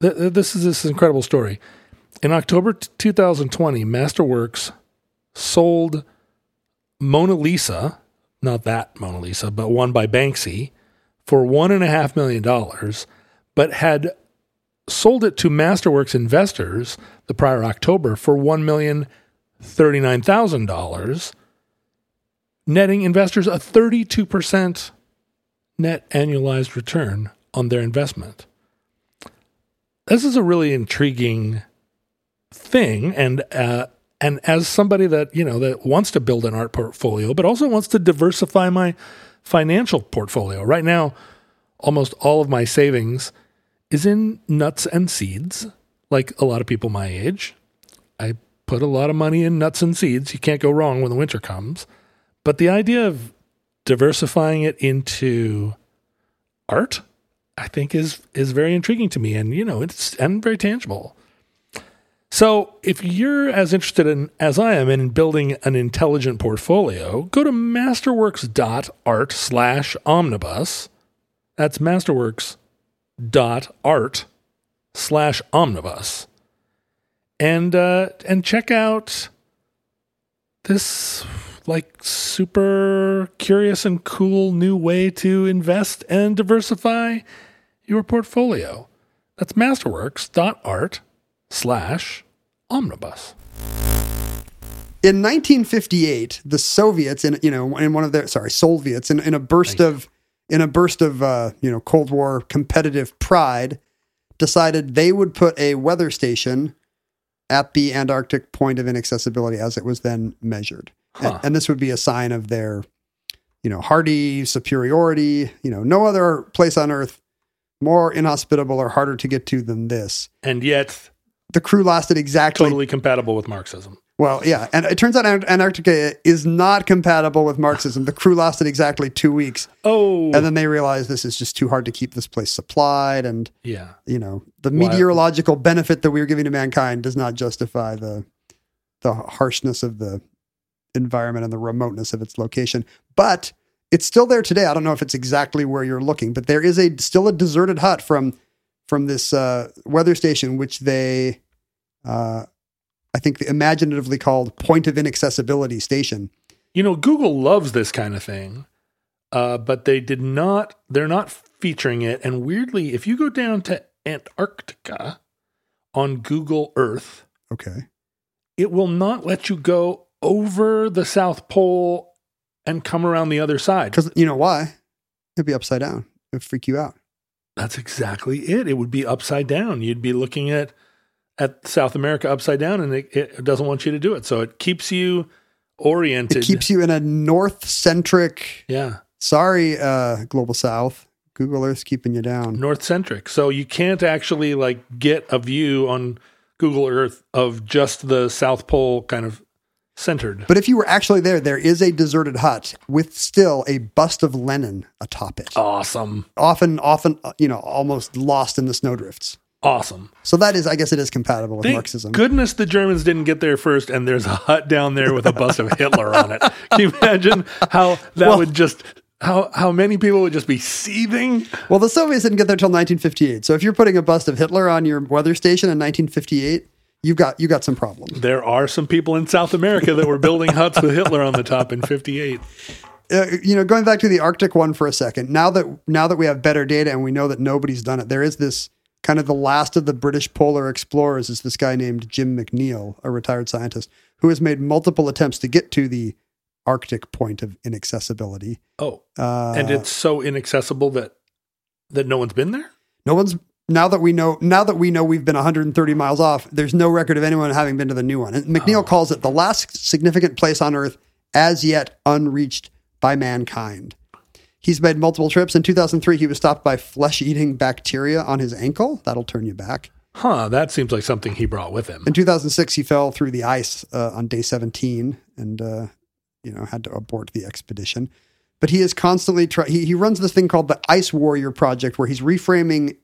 th- th- this is this incredible story. In October t- 2020, Masterworks sold Mona Lisa, not that Mona Lisa, but one by Banksy, for one and a half million dollars, but had sold it to Masterworks investors the prior October for one million thirty nine thousand dollars, netting investors a thirty two percent net annualized return on their investment. This is a really intriguing thing, and uh, and as somebody that you know that wants to build an art portfolio, but also wants to diversify my financial portfolio. Right now, almost all of my savings is in nuts and seeds, like a lot of people my age. I put a lot of money in nuts and seeds. You can't go wrong when the winter comes. But the idea of diversifying it into art, I think is is very intriguing to me and you know, it's and very tangible. So, if you're as interested in as I am in building an intelligent portfolio, go to masterworks.art slash omnibus. That's art slash omnibus. And uh, and check out this like super curious and cool new way to invest and diversify your portfolio. That's masterworks.art slash omnibus. In 1958, the Soviets, in you know, in one of their sorry, Soviets, in, in a burst of in a burst of uh, you know Cold War competitive pride, decided they would put a weather station at the Antarctic point of inaccessibility as it was then measured, Huh. and, and this would be a sign of their you know hardy superiority. You know, no other place on Earth more inhospitable or harder to get to than this. And yet The crew lasted exactly totally compatible with Marxism. Well, yeah, and it turns out Antarctica is not compatible with Marxism. The crew lasted exactly two weeks, Oh, and then they realized this is just too hard to keep this place supplied, and yeah. you know the Why- meteorological benefit that we are giving to mankind does not justify the the harshness of the environment and the remoteness of its location. But it's still there today. I don't know if it's exactly where you're looking, but there is a still a deserted hut from from this uh, weather station, which they, uh, I think, the imaginatively called Point of Inaccessibility Station. You know, Google loves this kind of thing, uh, but they did not. They're not featuring it. And weirdly, if you go down to Antarctica on Google Earth, Okay. it will not let you go over the South Pole and come around the other side. Because you know why? It'd be upside down. It'd freak you out. That's exactly it. It would be upside down. You'd be looking at at South America upside down, and it, it doesn't want you to do it. So it keeps you oriented. It keeps you in a north centric. yeah, Sorry, uh, global south. Google Earth's keeping you down. north centric. So you can't actually like get a view on Google Earth of just the South Pole kind of centered. But if you were actually there, there is a deserted hut with still a bust of Lenin atop it. Awesome, Often, often, uh, you know, almost lost in the snowdrifts. Awesome. So that is, I guess, it is compatible with Thank Marxism. goodness the Germans didn't get there first, and there's a hut down there with a bust of Hitler on it. Can you imagine how that Well- would just how how many people would just be seething? Well, the Soviets didn't get there till 1958. So if you're putting a bust of Hitler on your weather station in 1958, you've got you got some problems. There are some people in South America that were building huts with Hitler on the top in '58. uh, you know, going back to the Arctic one for a second. Now that now that we have better data and we know that nobody's done it, there is this kind of the last of the British polar explorers is this guy named Jim McNeill, a retired scientist who has made multiple attempts to get to the Arctic point of inaccessibility. Oh, Uh, and it's so inaccessible that that no one's been there. no one's now that we know now that we know we've been 130 miles off. There's no record of anyone having been to the new one. And McNeill calls it the last significant place on Earth as yet unreached by mankind. He's made multiple trips. In 2003, he was stopped by flesh-eating bacteria on his ankle. That'll turn you back. Huh, that seems like something he brought with him. In 2006, he fell through the ice uh, on day 17 and, uh, you know, had to abort the expedition. But he is constantly try. He, he runs this thing called the Ice Warrior Project, where he's reframing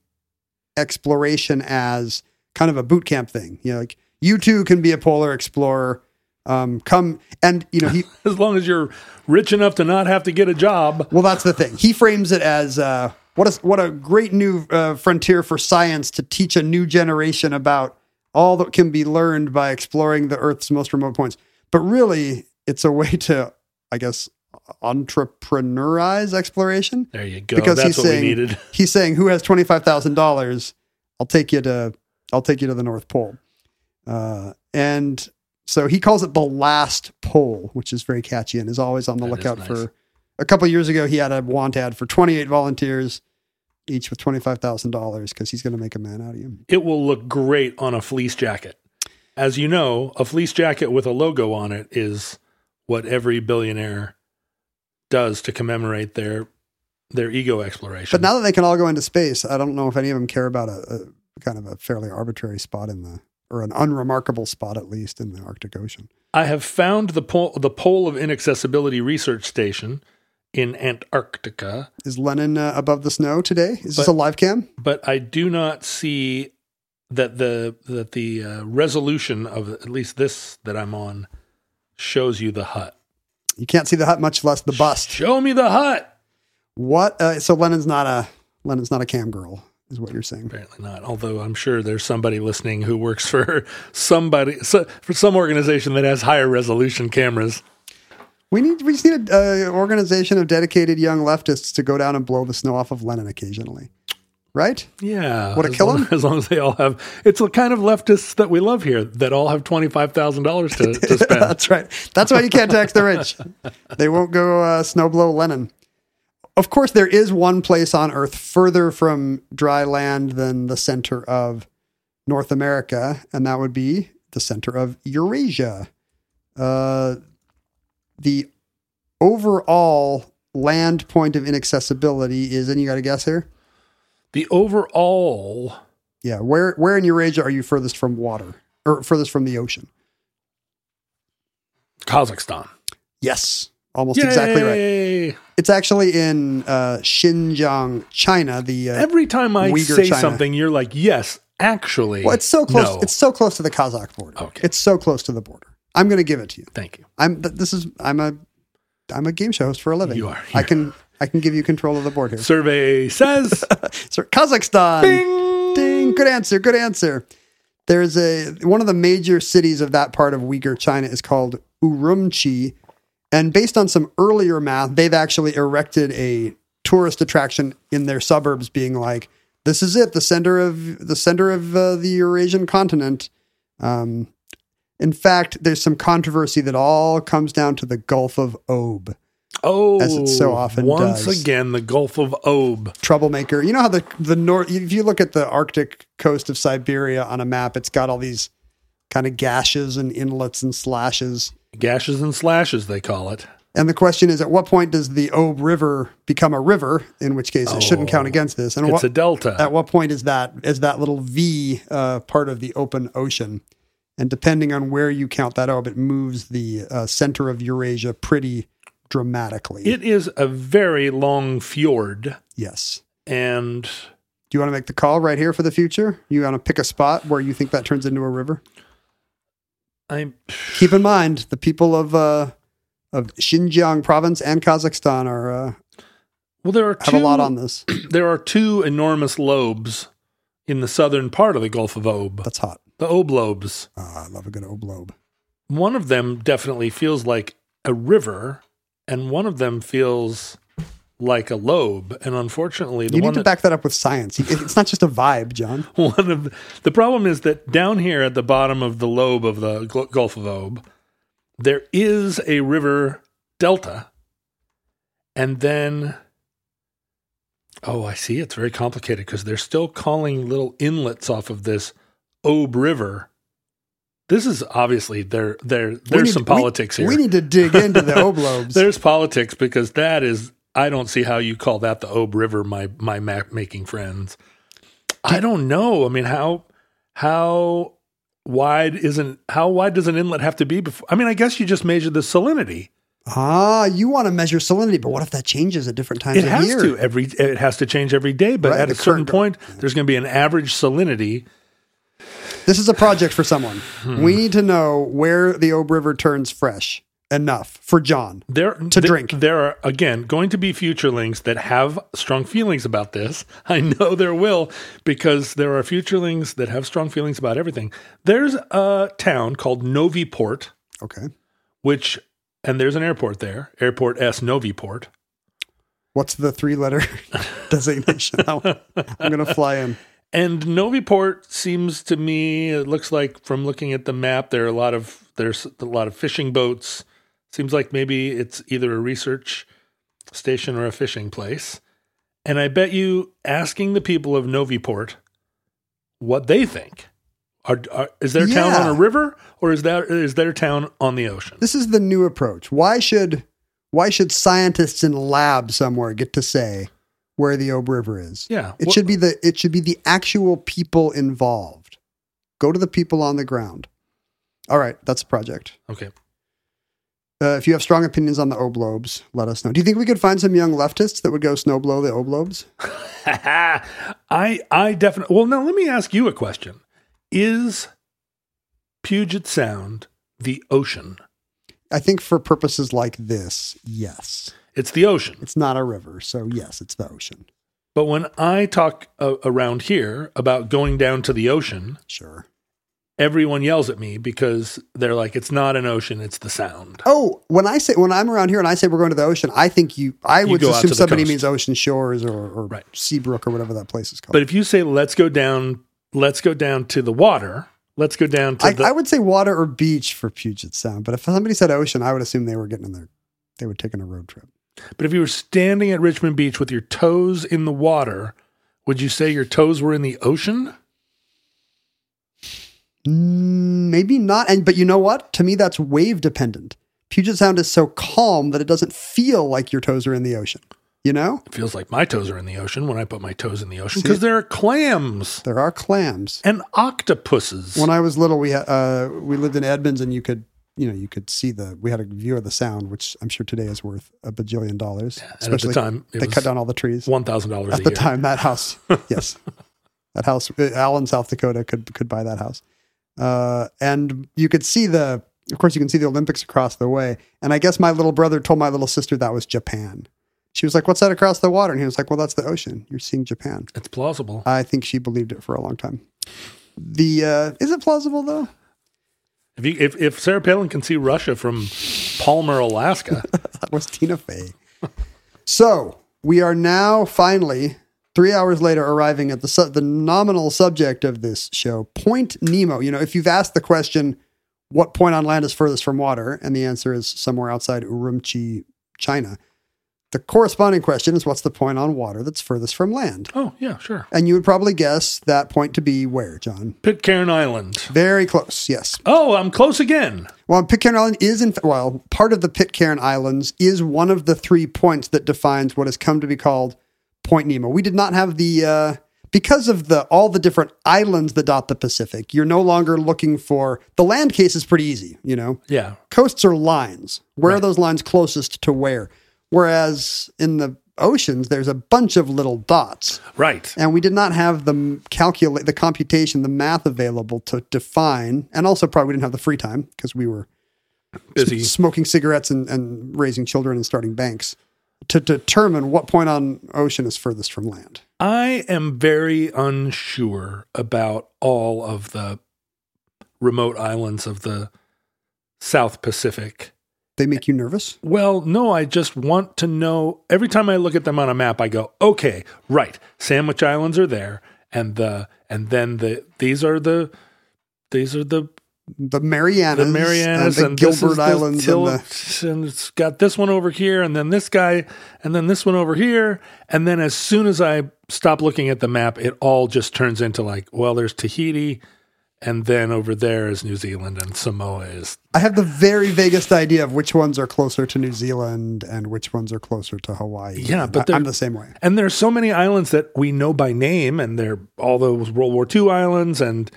exploration as kind of a boot camp thing. You know, like you too can be a polar explorer. Um, come and you know he. As long as you're rich enough to not have to get a job. Well, that's the thing. He frames it as uh, what a what a great new uh, frontier for science to teach a new generation about all that can be learned by exploring the Earth's most remote points. But really, it's a way to, I guess, entrepreneurize exploration. There you go. Because That's he's what saying we needed. he's saying, "Who has twenty five thousand dollars? I'll take you to I'll take you to the North Pole." Uh, and so he calls it the last pole, which is very catchy and is always on the That is lookout nice. for. A couple years ago, he had a want ad for twenty eight volunteers, each with twenty five thousand dollars, because he's going to make a man out of you. It will look great on a fleece jacket. As you know, a fleece jacket with a logo on it is what every billionaire does to commemorate their their ego exploration. But now that they can all go into space, I don't know if any of them care about a, a kind of a fairly arbitrary spot in the, or an unremarkable spot at least in the Arctic Ocean. I have found the pole, the pole of inaccessibility research station in Antarctica, Is Lenin uh, above the snow today? Is this a live cam? but I do not see that the that the uh, resolution of at least this that I'm on shows you the hut. You can't see the hut, much less the bust. Show me the hut. What? Uh, so Lenin's not a Lenin's not a cam girl, is what you're saying. Apparently not. Although I'm sure there's somebody listening who works for somebody so, for some organization that has higher resolution cameras. We need we just need an uh, organization of dedicated young leftists to go down and blow the snow off of Lenin occasionally, right? Yeah. What a kill him? As long as they all have, it's the kind of leftists that we love here that all have twenty five thousand dollars to spend. That's right. That's why you can't tax the rich. They won't go uh, snowblow Lenin. Of course, there is one place on Earth further from dry land than the center of North America, and that would be the center of Eurasia. Uh, the overall land point of inaccessibility is, and you got to guess here. the overall Yeah, where where in Eurasia are you furthest from water or furthest from the ocean? Kazakhstan. Yes, almost exactly right. It's actually in uh, Xinjiang, China. The uh, Every time I Uyghur say China. something, you're like, yes, actually. well, it's so close. No. It's so close to the Kazakh border. Okay. It's so close to the border. I'm going to give it to you. Thank you. I'm. This is. I'm a. I'm a game show host for a living. You are. I can. I can give you control of the board here. Survey says Kazakhstan. Bing! Ding. Good answer. Good answer. There's a one of the major cities of that part of Uyghur China is called Urumqi, and based on some earlier math, they've actually erected a tourist attraction in their suburbs, being like, "This is it, the center of the center of uh, the Eurasian continent." Um, in fact, there's some controversy that all comes down to the Gulf of Ob. Oh, As it so often once does. again, the Gulf of Ob. troublemaker. You know how the the north if you look at the Arctic coast of Siberia on a map, it's got all these kind of gashes and inlets and slashes. Gashes and slashes, they call it. And the question is, at what point does the Ob River become a river? In which case, it shouldn't count against this. And It's what, a delta. at what point is that is that little V uh, part of the open ocean? And depending on where you count that Ob, it moves the uh, center of Eurasia pretty dramatically. it is a very long fjord. yes. And Do you want to make the call right here for the future? You want to pick a spot where you think that turns into a river? I Keep in mind, the people of uh, of Xinjiang province and Kazakhstan are uh, well, there are have two, a lot on this. There are two enormous lobes in the southern part of the Gulf of Ob. That's hot. The Ob lobes. Ah, I love a good oblobe. One of them definitely feels like a river, and one of them feels like a lobe. And unfortunately, the You need to that- back that up with science. It's not just a vibe, John. one of the, the problem is that down here at the bottom of the lobe of the Gulf of Ob, there is a river delta, and then oh, I see. It's very complicated because they're still calling little inlets off of this Ob River. This is obviously there. There, there's need- some we- politics here. We need to dig into the oblobes. There's politics because that is I don't see how you call that the Ob River, my my map making friends. I don't know. I mean, how how wide isn't how wide does an inlet have to be before? I mean, I guess you just measure the salinity. Ah, you want to measure salinity, but what if that changes at different times It of has year? to every it has to change every day, but Right, at a certain point, there's going to be an average salinity. This is a project for someone. Hmm. We need to know where the Ob River turns fresh enough for John. There To there- drink. There are again going to be futurelings that have strong feelings about this. I know there will because there are futurelings that have strong feelings about everything. There's a town called Novy Port, Okay. which and there's an airport there, Airport S Novy Port. What's the three letter designation? I'm going to fly in. And Novy Port seems to me, it looks like from looking at the map, there are a lot of there's a lot of fishing boats. Seems like maybe it's either a research station or a fishing place. And I bet you asking the people of Novy Port what they think. Are, are, is their town on a river or is that is their town on the ocean? This is the new approach. Why should why should scientists in a lab somewhere get to say where the Ob River is? Yeah. It Wha- should be the it should be the actual people involved. Go to the people on the ground. All right, that's a project. Okay. Uh, if you have strong opinions on the oblobes, let us know. Do you think we could find some young leftists that would go snowblow the oblobes? I I definitely well now let me ask you a question. Is Puget Sound the ocean? I think for purposes like this, yes. It's the ocean. It's not a river, so yes, it's the ocean. But when I talk uh, around here about going down to the ocean, Sure. Everyone yells at me because they're like, it's not an ocean, it's the sound. Oh, when I say when I'm around here and I say we're going to the ocean, I think you I would out assume somebody coast. means ocean shores or, or Right. Seabrook or whatever that place is called. But if you say, let's go down, let's go down to the water, let's go down to I, the. I would say water or beach for Puget Sound. But if somebody said ocean, I would assume they were getting in their they were taking a road trip. but if you were standing at Richmond Beach with your toes in the water, would you say your toes were in the ocean? Mm, Maybe not. And but you know what? To me, that's wave dependent. Puget Sound is so calm that it doesn't feel like your toes are in the ocean. You know, It feels like my toes are in the ocean when I put my toes in the ocean because there are clams there are clams. and octopuses. When I was little, we had uh, we lived in Edmonds, and you could you know you could see the we had a view of the sound, which I'm sure today is worth a bajillion dollars. and at the time, they cut down all the trees. one thousand dollars a At year. the time, that house, yes, that house, uh, Allen, South Dakota, could could buy that house, uh, and you could see the. Of course, you can see the Olympics across the way. And I guess my little brother told my little sister that was Japan. She was like, "What's that across the water?" And he was like, "Well, that's the ocean. You're seeing Japan." It's plausible. I think she believed it for a long time. The uh, is it plausible though? If, you, if if Sarah Palin can see Russia from Palmer, Alaska, That was Tina Fey. so we are now finally three hours later arriving at the su- the nominal subject of this show, Point Nemo. You know, if you've asked the question, "What point on land is furthest from water?" and the answer is somewhere outside Urumqi, China. The corresponding question is, "What's the point on water that's furthest from land?" oh yeah, sure. And you would probably guess that point to be where, John? Pitcairn Island. Very close. Yes. Oh, I'm close again. Well, Pitcairn Island is in well, part of the Pitcairn Islands is one of the three points that defines what has come to be called Point Nemo. We did not have the uh, because of the all the different islands that dot the Pacific. You're no longer looking for the land case is pretty easy. You know, Yeah, coasts are lines. Where are those lines closest to where? Whereas in the oceans, there's a bunch of little dots right. and we did not have the calculate the computation the math available to define and also probably we didn't have the free time because we were Busy. smoking cigarettes and, and raising children and starting banks to determine what point on ocean is furthest from land I am very unsure about all of the remote islands of the South Pacific. they make you nervous Well, no, I just want to know. Every time I look at them on a map, I go, okay, right. Sandwich Islands are there, and the and then the these are the these are the the marianas, the Marianas and and, the gilbert islands and the, and it's got this one over here, and then this guy, and then this one over here, and then as soon as I stop looking at the map, it all just turns into like, well, there's Tahiti, and then over there is New Zealand, and Samoa is i have the very vaguest idea of which ones are closer to new zealand and which ones are closer to hawaii. Yeah, but I, i'm the same way. And there's so many islands that we know by name, and they're all those World War II islands, and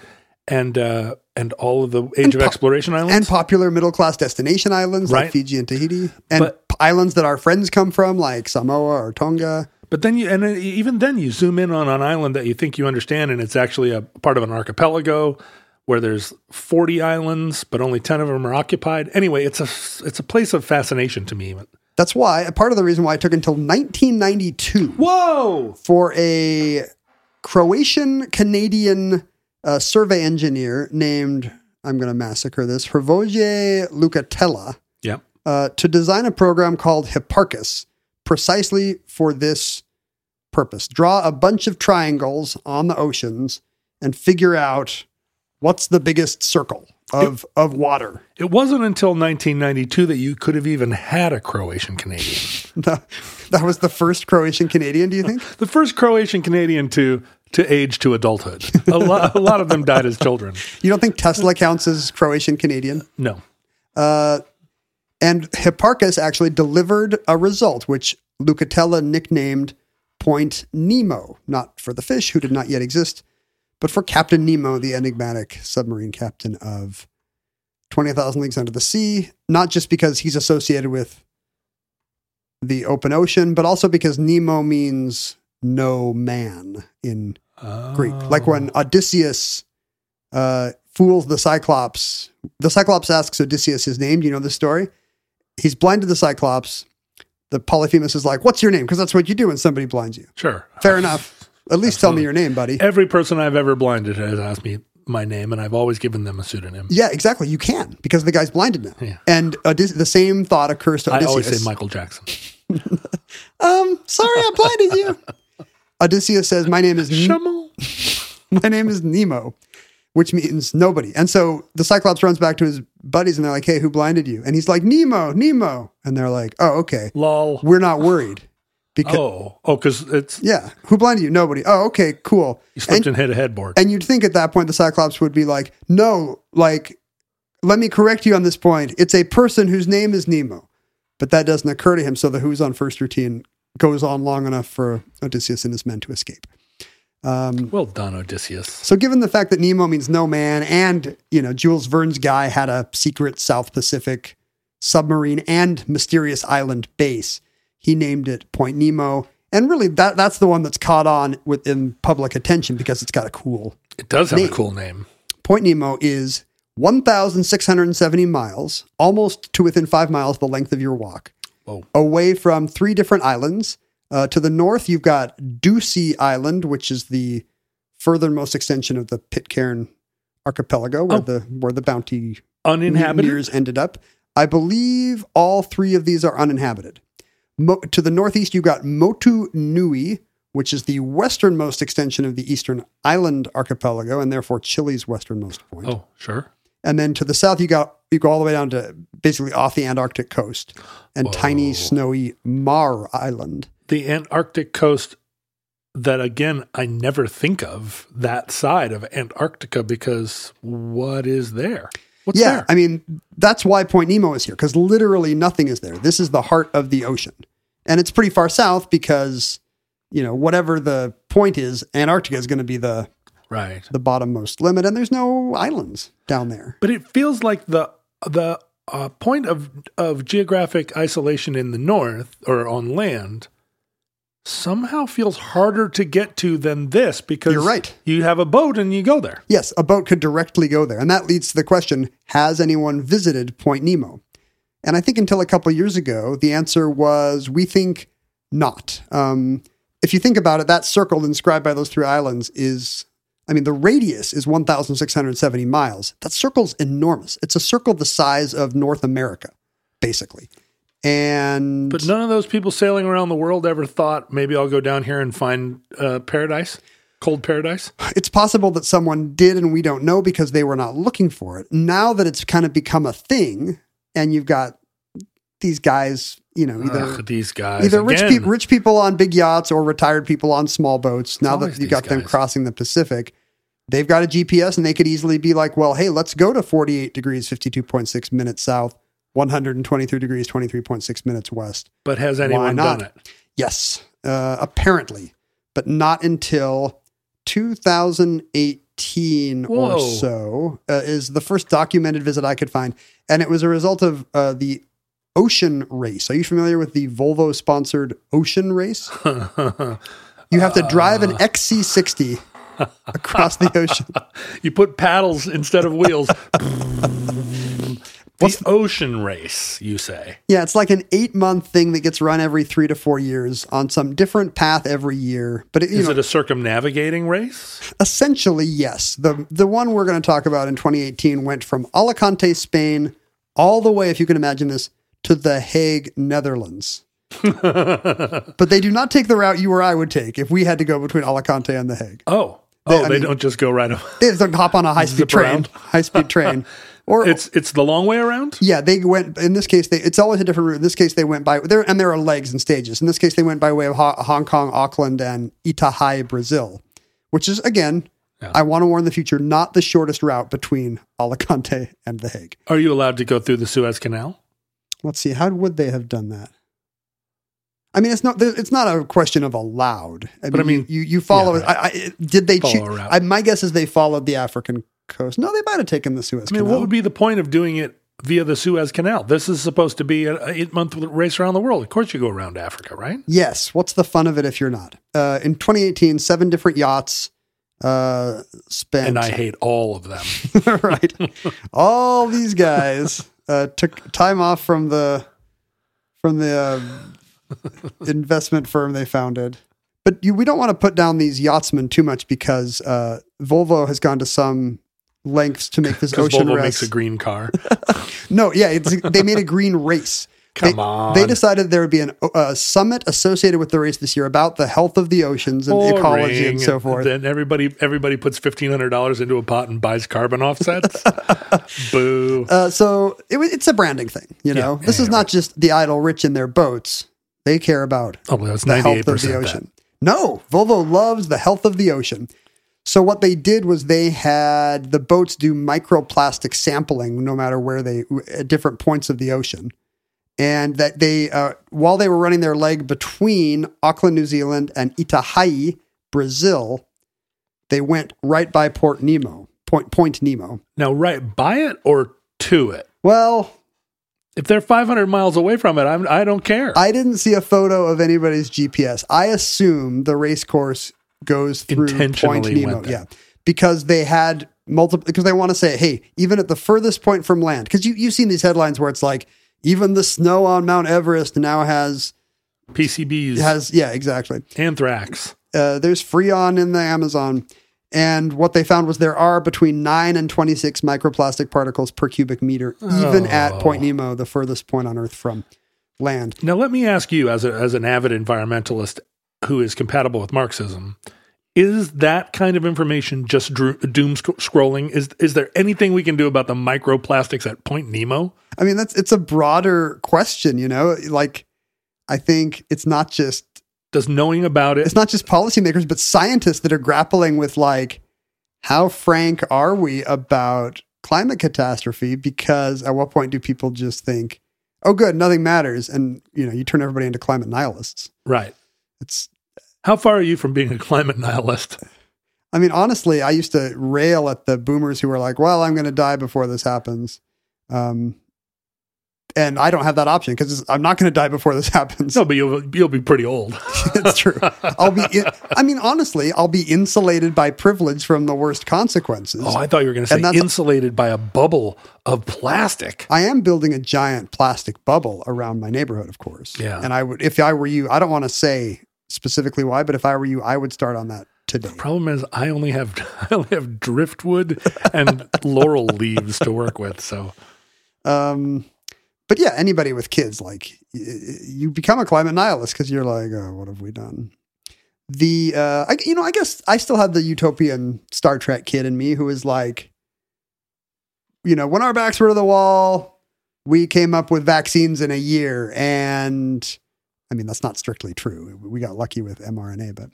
and uh, and all of the Age of po- Exploration islands. and popular middle class destination islands like Fiji and Tahiti, and But- p- islands that our friends come from like Samoa or Tonga. But then you, and even then, you zoom in on an island that you think you understand, and it's actually a part of an archipelago where there's 40 islands, but only 10 of them are occupied. Anyway, it's a it's a place of fascination to me. That's why a part of the reason why it took until 1992 Whoa! for a Croatian Canadian uh, survey engineer named I'm going to massacre this Hrvoje Lukatella Yep. uh, to design a program called Hipparchus precisely for this purpose. Draw a bunch of triangles on the oceans and figure out what's the biggest circle of, of water. It wasn't until 1992 that you could have even had a Croatian Canadian. that was the first Croatian Canadian, do you think? the first Croatian Canadian to to age to adulthood. A lot, a lot of them died as children. You don't think Tesla counts as Croatian Canadian? No. Uh, and Hipparchus actually delivered a result, which Lukatella nicknamed Point Nemo, not for the fish, who did not yet exist, but for Captain Nemo, the enigmatic submarine captain of 20,000 Leagues Under the Sea, not just because he's associated with the open ocean, but also because Nemo means no man in Greek. Like when Odysseus uh, fools the Cyclops, the Cyclops asks Odysseus his name. Do you know this story? He's blind to the Cyclops. The Polyphemus is like, What's your name? Because that's what you do when somebody blinds you. Sure. Fair enough. At least tell me your name, buddy. Every person I've ever blinded has asked me my name, and I've always given them a pseudonym. Yeah, exactly. You can because the guy's blinded now. Yeah. And Odys- the same thought occurs to I always say Michael Jackson. Um, sorry, I blinded you. Odysseus says, "My name is N- my name is Nemo," which means nobody. And so the Cyclops runs back to his buddies, and they're like, "Hey, who blinded you?" And he's like, "Nemo, Nemo." And they're like, "Oh, okay. Lol. We're not worried because Oh, oh, because it's yeah, who blinded you? Nobody. Oh, okay, cool." you slipped And, and hit a headboard. and you'd think at that point the Cyclops would be like, "No, like, let me correct you on this point. It's a person whose name is Nemo." But that doesn't occur to him, so the who's on first routine goes on long enough for Odysseus and his men to escape. Um, well done, Odysseus. So, given the fact that Nemo means no man, and you know Jules Verne's guy had a secret South Pacific submarine and mysterious island base, he named it Point Nemo. And really, that that's the one that's caught on within public attention because it's got a cool. It does have Name. a cool name. Point Nemo is 1,670 miles, almost to within five miles the length of your walk, Whoa. away from three different islands. Uh, to the north, you've got Ducey Island, which is the furthermost extension of the Pitcairn archipelago, where Oh. the where the bounty Uninhabited. ended up. I believe all three of these are uninhabited. Mo- to the northeast, you've got Motu Nui, which is the westernmost extension of the Easter Island archipelago, and therefore Chile's westernmost point. Oh, sure. And then to the south, you got you go all the way down to basically off the Antarctic coast and tiny snowy Maher Island. The Antarctic coast that again I never think of that side of Antarctica because what is there? What's yeah, there? I mean that's why Point Nemo is here because literally nothing is there. This is the heart of the ocean, and it's pretty far south because you know whatever the point is, Antarctica is going to be the right. the bottommost limit, and there's no islands down there. But it feels like the the uh, point of of geographic isolation in the north or on land somehow feels harder to get to than this because You're right. You have a boat and you go there. Yes, a boat could directly go there. And that leads to the question Has anyone visited Point Nemo? And I think until a couple of years ago, the answer was we think not. Um, if you think about it, that circle inscribed by those three islands is, I mean, the radius is 1,670 miles. That circle's enormous. It's a circle the size of North America, basically. And But none of those people sailing around the world ever thought maybe I'll go down here and find uh, paradise, cold paradise. it's possible that someone did and we don't know because they were not looking for it. Now that it's kind of become a thing, and you've got these guys, you know, either Ugh, these guys. either rich people rich people on big yachts or retired people on small boats. Now that you've got these them crossing the Pacific, they've got a GPS and they could easily be like, well, hey, let's go to 48 degrees 52.6 minutes south, 123 degrees 23.6 minutes west. But has anyone done it? Yes, uh, apparently, but not until 2008 2015 or so uh, is the first documented visit I could find, and it was a result of uh, the Ocean Race. Are you familiar with the Volvo sponsored Ocean Race? You have to drive Uh. an XC60 across the ocean. you put paddles instead of wheels. What's the ocean race, you say? Yeah, it's like an eight month thing that gets run every three to four years on some different path every year. But it, you Is know, it a circumnavigating race? essentially yes. The the one we're going to talk about in 2018 went from Alicante, Spain, all the way, if you can imagine this, to The Hague, Netherlands. but they do not take the route you or I would take if we had to go between Alicante and The Hague. Oh, They- oh, I they mean- don't just go right. Away. They just hop on a high speed train, high speed train, or It's it's the long way around. Yeah, they went. In this case, they it's always a different route. In this case, they went by there, and there are legs and stages. In this case, they went by way of Ho- Hong Kong, Auckland, and Itajaí, Brazil, which is again, Yeah. I want to warn the future, not the shortest route between Alicante and The Hague. Are you allowed to go through the Suez Canal? Let's see, how would they have done that? I mean, it's not. It's not a question of allowed. I But I mean, you you follow. yeah, right. I, I, did they? Follow choo- I, my guess is they followed the African coast. No, they might have taken the Suez I mean, Canal. what would be the point of doing it via the Suez Canal? This is supposed to be an eight month race around the world. Of course, you go around Africa, right? Yes. What's the fun of it if you're not? Uh, in 2018, seven different yachts uh, spent. And I hate all of them. right. All these guys uh, took time off from the from the uh, investment firm they founded. But you, we don't want to put down these yachtsmen too much because uh, Volvo has gone to some lengths to make this ocean Volvo race. makes a green car. No, yeah, it's, they made a green race. Come they, on. They decided there would be an, a summit associated with the race this year about the health of the oceans and ecology and so forth. Then everybody everybody puts fifteen hundred dollars into a pot and buys carbon offsets. Boo. Uh, so it, it's a branding thing, you know. Yeah, this yeah, is not just the idle rich in their boats; they care about Oh, that's the health of the ocean. No, Volvo loves the health of the ocean. So what they did was they had the boats do microplastic sampling, no matter where they at different points of the ocean, and that they uh, while they were running their leg between Auckland, New Zealand, and Itajaí, Brazil, they went right by Port Nemo, Point Point Nemo. Now, right by it or to it? Well, If they're five hundred miles away from it, I'm, I don't care. I didn't see a photo of anybody's GPS. I assume the race course goes through Point Nemo. Yeah. Because they had multiple because they want to say, hey, even at the furthest point from land, because you, you've seen these headlines where it's like, even the snow on Mount Everest now has PCBs, has yeah, exactly. anthrax. Uh, there's Freon in the Amazon. And what they found was there are between 9 and 26 microplastic particles per cubic meter, even at Oh. Point Nemo, the furthest point on Earth from land. Now, let me ask you, as a, as an avid environmentalist who is compatible with Marxism, is that kind of information just doom scrolling? Is is there anything we can do about the microplastics at Point Nemo? I mean, that's it's a broader question, you know. Like, I think it's not just Does knowing about it? it's not just policymakers, but scientists that are grappling with like, how frank are we about climate catastrophe? Because at what point do people just think, oh, good, nothing matters, and you know, you turn everybody into climate nihilists? right. It's How far are you from being a climate nihilist? I mean, honestly, I used to rail at the boomers who were like, "Well, I'm going to die before this happens," um, and I don't have that option because I'm not going to die before this happens. No, but you'll you'll be pretty old. That's true. I'll be. In, I mean, honestly, I'll be insulated by privilege from the worst consequences. Oh, I thought you were going to say insulated by a bubble of plastic. I am building a giant plastic bubble around my neighborhood, of course. Yeah. And I would, if I were you, I don't want to say specifically why, but if I were you, I would start on that today. The problem is, I only have I only have driftwood and laurel leaves to work with. So Um, but yeah, anybody with kids, like you become a climate nihilist because you're like, oh, what have we done? The uh, I, you know, I guess I still have the utopian Star Trek kid in me who is like, you know, when our backs were to the wall, we came up with vaccines in a year, and I mean that's not strictly true. We got lucky with mRNA, but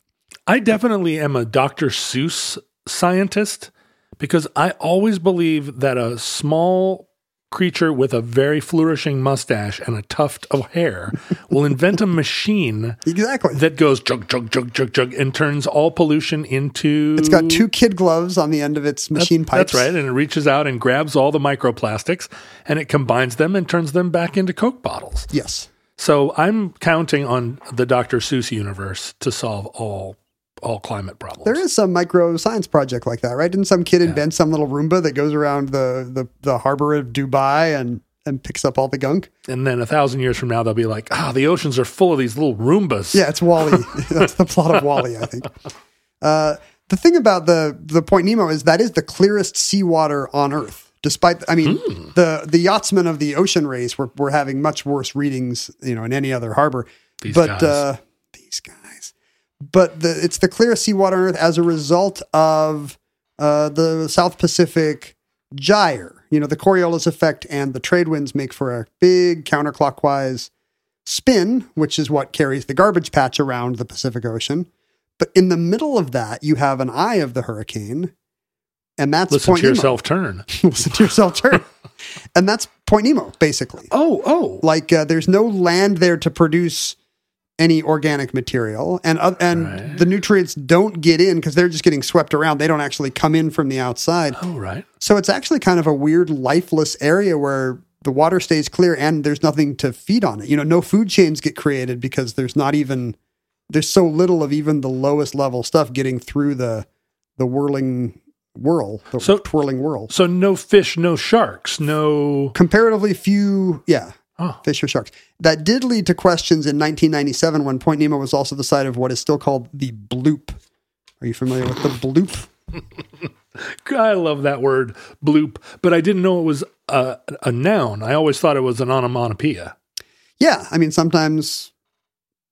I definitely am a Dr. Seuss scientist because I always believe that a small creature with a very flourishing mustache and a tuft of hair will invent a machine Exactly. that goes jug, jug, jug, jug, jug, and turns all pollution into. It's got two kid gloves on the end of its machine pipes. That's right. And it reaches out and grabs all the microplastics and it combines them and turns them back into Coke bottles. Yes. So I'm counting on the Dr. Seuss universe to solve all all climate problems. There is some micro science project like that, right? Didn't some kid invent some little Roomba that goes around the, the, the harbor of Dubai and, and picks up all the gunk? And then a thousand years from now, they'll be like, ah, the oceans are full of these little Roombas. Yeah, it's WALL-E. That's the plot of WALL-E, I think. Uh, the thing about the the Point Nemo is that is the clearest seawater on Earth. Despite, I mean, Hmm. the the yachtsmen of the ocean race were, were having much worse readings, you know, in any other harbor. These but guys. Uh, these guys, but the, it's the clearest seawater on Earth as a result of uh, the South Pacific gyre. You know, the Coriolis effect and the trade winds make for a big counterclockwise spin, which is what carries the garbage patch around the Pacific Ocean. But in the middle of that, you have an eye of the hurricane, and that's Listen Point to Nemo. yourself turn. Listen to yourself turn, and that's Point Nemo, basically. Oh, oh. Like uh, there's no land there to produce any organic material, and uh, and Right. the nutrients don't get in because they're just getting swept around. They don't actually come in from the outside. Oh, right. So it's actually kind of a weird, lifeless area where the water stays clear and there's nothing to feed on it. You know, no food chains get created because there's not even there's so little of even the lowest level stuff getting through the the whirling whirl, the So- twirling whirl. So no fish, no sharks, no. Comparatively few, yeah, Oh, fish or sharks. That did lead to questions in 1997 when Point Nemo was also the site of what is still called the bloop. Are you familiar with the bloop? I love that word, bloop, but I didn't know it was a, a noun. I always thought it was an onomatopoeia. Yeah, I mean sometimes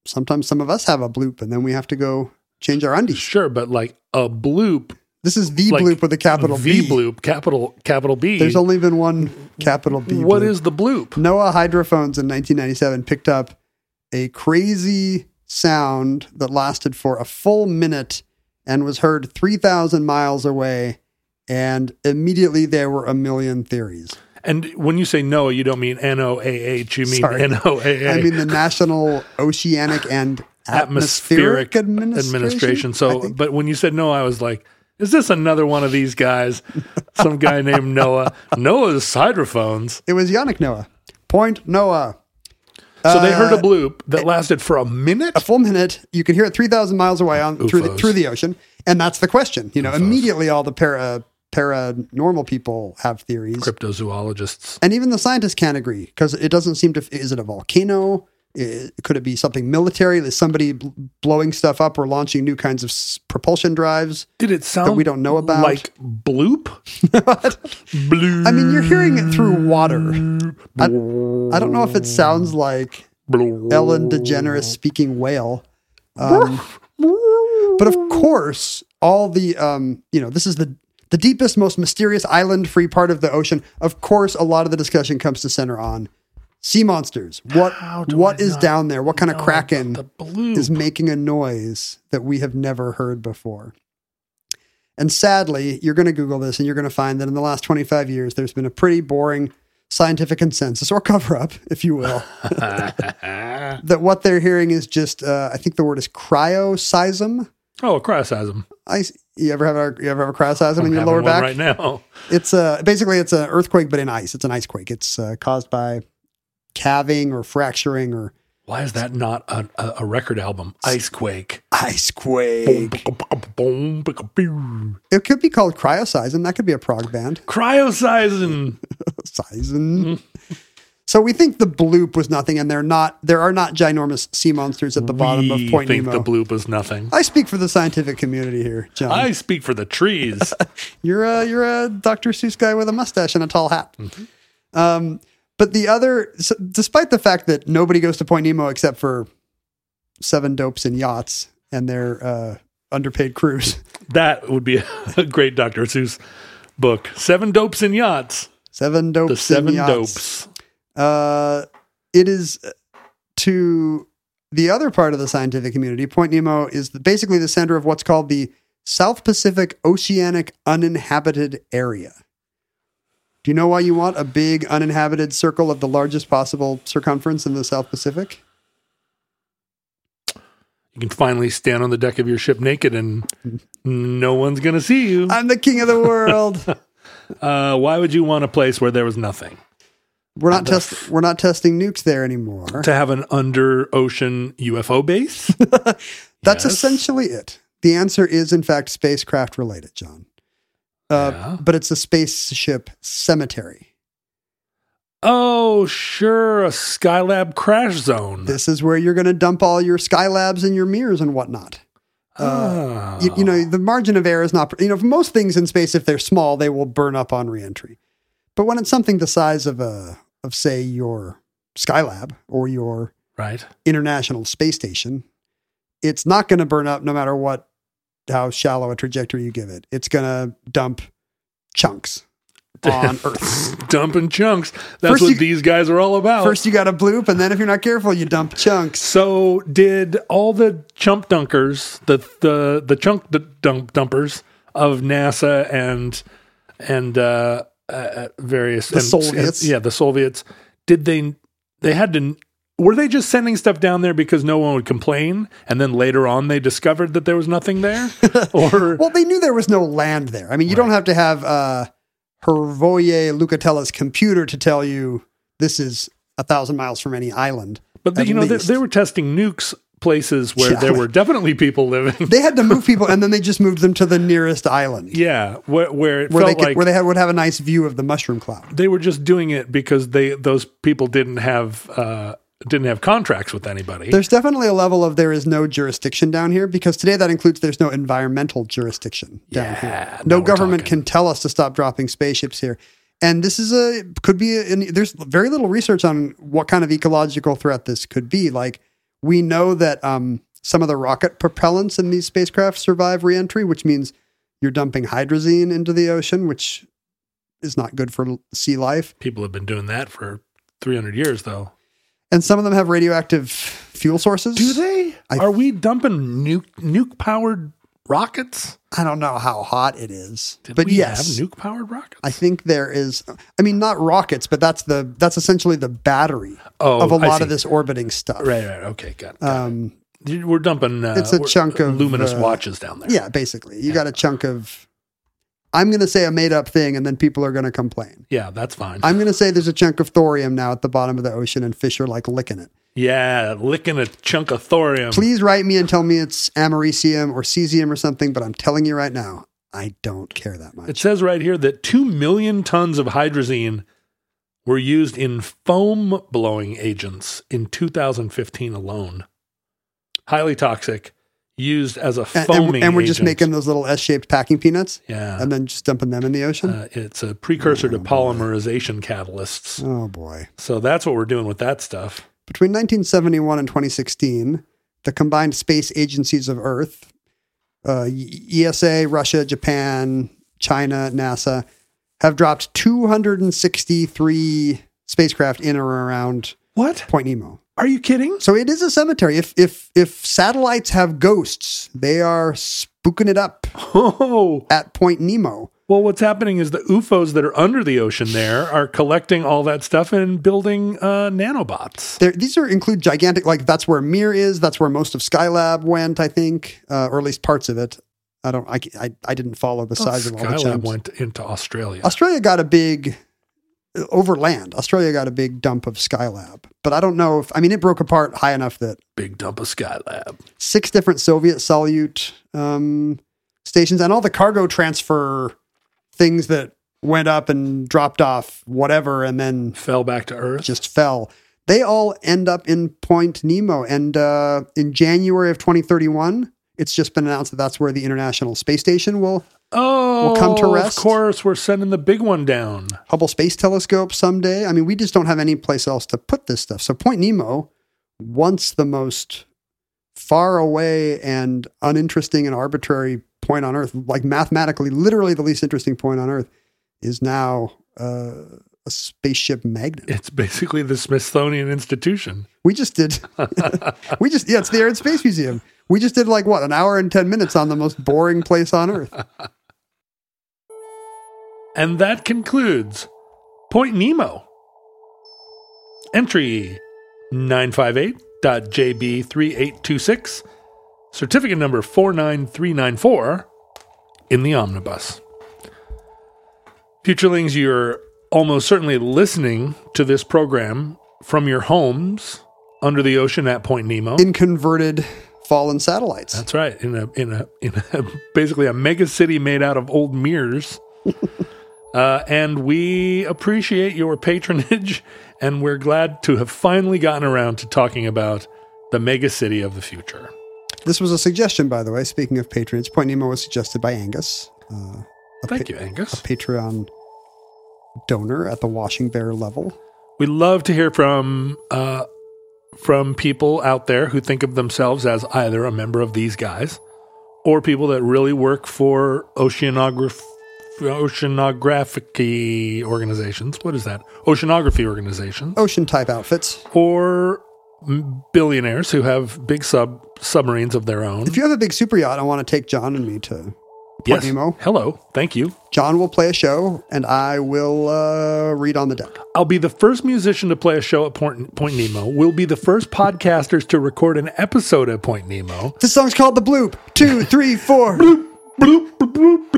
sometimes some of us have a bloop and then we have to go change our undies. Sure, but like a bloop, This is the Like bloop with a capital V bloop, capital capital B. There's only been one capital B. What bloop. is the bloop? NOAA hydrophones in 1997 picked up a crazy sound that lasted for a full minute and was heard 3,000 miles away. And immediately there were a million theories. And when you say NOAA, you don't mean N O A H. You mean. N O A A. I mean, the National Oceanic and atmospheric Atmospheric Administration. administration. So, but when you said no, I was like, is this another one of these guys? Some guy named Noah. Noah's hydrophones. it was Yannick Noah. Point Noah. So they heard a Uh, bloop that lasted for a minute. a full minute. You can hear it 3,000 miles away on through the, UFOs. through the ocean. And that's the question. You know, immediately all the para, paranormal people have theories. Cryptozoologists. And even the scientists can't agree because it doesn't seem to. Is it a volcano? Could it be something military? Is somebody blowing stuff up or launching new kinds of propulsion drives? Did it sound we don't know about? like bloop? bloop. I mean, you're hearing it through water. I, I don't know if it sounds like bloop. Ellen DeGeneres speaking whale. Um, but of course, all the um, you know, this is the the deepest, most mysterious island-free part of the ocean. Of course, a lot of the discussion comes to center on sea monsters. What what I is down there? What kind of kraken about the bloop? is making a noise that we have never heard before? And sadly, you're going to Google this and you're going to find that in the last 25 years, there's been a pretty boring scientific consensus or cover up, if you will, that what they're hearing is just, uh, I think the word is cryoseism. oh, a cryoseism. I, you ever have a, you ever have a cryoseism in your lower back? right now. It's uh, basically it's an earthquake, but in ice. It's an ice quake. It's uh, caused by calving or fracturing or Why is that not a, a, record album? Icequake. Icequake. Boom, boom. It could be called cryoseism. That could be a prog band. Cryoseism. Seism. So we think the bloop was nothing, and they're not. There are not ginormous sea monsters at the bottom we of Point think Nemo. the bloop is nothing. I speak for the scientific community here, John. I speak for the trees. You're a you're a Dr. Seuss guy with a mustache and a tall hat. Um, but the other, so despite the fact that nobody goes to Point Nemo except for seven dopes in yachts and their uh, underpaid crews, that would be a great Dr. Seuss book. Seven dopes in yachts. seven dopes, The seven dopes. Uh, it is uh, to the other part of the scientific community. Point Nemo is the, basically the center of what's called the South Pacific Oceanic Uninhabited Area. Do you know why you want a big uninhabited circle of the largest possible circumference in the South Pacific? You can finally stand on the deck of your ship naked and no one's going to see you. I'm the king of the world. Uh, why would you want a place where there was nothing? we're not test we're not testing nukes there anymore. To have an under ocean UFO base? That's Yes. essentially it. The answer is in fact spacecraft related, John. Uh, Yeah. but it's a spaceship cemetery. oh, sure. A Skylab crash zone. This is where you're going to dump all your Skylabs and your mirrors and whatnot. Ah. you, you know the margin of error is not you know for most things in space if they're small they will burn up on reentry but when it's something the size of a of say your skylab or your right. international space station it's not going to burn up no matter what how shallow a trajectory you give it it's going to dump chunks on earth Dumping chunks. That's First what you- these guys are all about. first you got to bloop and then if you're not careful you dump chunks So did all the chump dunkers, the the the chunk d- dump dumpers of NASA and and uh, uh, various The and- Soviets. yeah, the Soviets. Did they? They had to. Were they just sending stuff down there because no one would complain, and then later on they discovered that there was nothing there, or Well, they knew there was no land there. I mean, you don't have to have uh, Hrvoje Lukatella's computer to tell you this is a thousand miles from any island. but at you know they, they were testing nukes places where Yeah. there were definitely people living. They had to move people, and then they just moved them to the nearest island yeah, where, where it where they could, like where they had, would have a nice view of the mushroom cloud. they were just doing it because they those people didn't have uh, didn't have contracts with anybody. There's definitely a level of there is no jurisdiction down here because today that includes there's no environmental jurisdiction down Yeah, here. No government can tell us to stop dropping spaceships here. And this is a could be an, there's very little research on what kind of ecological threat this could be. Like we know that um, some of the rocket propellants in these spacecraft survive reentry, which means you're dumping hydrazine into the ocean, which is not good for sea life. People have been doing that for 300 years, though. And some of them have radioactive fuel sources. Do they? I- Are we dumping nuke nuke powered rockets? I don't know how hot it is, Did but we yes, have nuke powered rockets? I think there is. I mean, not rockets, but that's the that's essentially the battery Oh, of a lot of this orbiting stuff. right, right. Okay, got it. got it. Um, We're dumping. Uh, it's a chunk of, luminous uh, watches down there. yeah, basically, you got a chunk of. I'm going to say a made up thing, and then people are going to complain. yeah, that's fine. I'm going to say there's a chunk of thorium now at the bottom of the ocean, and fish are like licking it. yeah, licking a chunk of thorium. Please write me and tell me it's americium or cesium or something, but I'm telling you right now, I don't care that much. It says right here that 2 million tons of hydrazine were used in foam blowing agents in 2015 alone. Highly toxic, used as a and, and- and we're just agent. making those little S-shaped packing peanuts, Yeah. and then just dumping them in the ocean. Uh, it's a precursor to polymerization catalysts. oh boy! So that's what we're doing with that stuff. Between 1971 and 2016, the combined space agencies of Earth, uh, ESA, Russia, Japan, China, NASA, have dropped 263 spacecraft in or around What? Point Nemo. Are you kidding? So it is a cemetery. If if if satellites have ghosts, they are spooking it up Oh, at Point Nemo. well, what's happening is the UFOs that are under the ocean there are collecting all that stuff and building uh, nanobots. There, these are include gigantic. Like that's where Mir is. That's where most of Skylab went. I think, uh, or at least parts of it. I don't. I, I, I didn't follow the size of all the Skylab went into Australia. Australia got a big over land. Australia got a big dump of Skylab, but I don't know if. I mean, it broke apart high enough that Big dump of Skylab. six different Soviet Salyut um, stations and all the cargo transfer things that went up and dropped off whatever, and then Fell back to Earth. just fell. They all end up in Point Nemo. And uh, in January of 2031, it's just been announced that that's where the International Space Station will, oh, will come to rest. Of course, we're sending the big one down. Hubble Space Telescope someday. I mean, we just don't have any place else to put this stuff. So Point Nemo, once the most far away and uninteresting and arbitrary point on Earth, like mathematically, literally the least interesting point on Earth, is now uh, a spaceship magnet. It's basically the Smithsonian Institution. We just did. we just yeah, it's the Air and Space Museum. We just did like what an hour and ten minutes on the most boring place on Earth. And that concludes Point Nemo. Entry 958.jb3826. Certificate number 49394 in the omnibus. Futurelings, you're almost certainly listening to this program from your homes under the ocean at Point Nemo. In converted fallen satellites. That's right. In a in a in a basically a mega city made out of old mirrors. Uh, and we appreciate your patronage, and we're glad to have finally gotten around to talking about the mega city of the future. This was a suggestion, by the way. Speaking of patronage, Point Nemo was suggested by Angus, uh, a Thank pa- you, Angus. A Patreon donor at the Washing Bear level. We love to hear from uh, from people out there who think of themselves as either a member of these guys or people that really work for oceanograph oceanographic organizations. What is that? Oceanography organizations Ocean type outfits. or billionaires who have big sub submarines of their own. If you have a big super yacht, I want to take John and me to Point Nemo. Hello. Thank you. John will play a show, and I will uh, read on the deck. I'll be the first musician to play a show at Point, Point Nemo. We'll be the first podcasters to record an episode at Point Nemo. This song's called The Bloop. Two, three, four. bloop, bloop, bloop, bloop.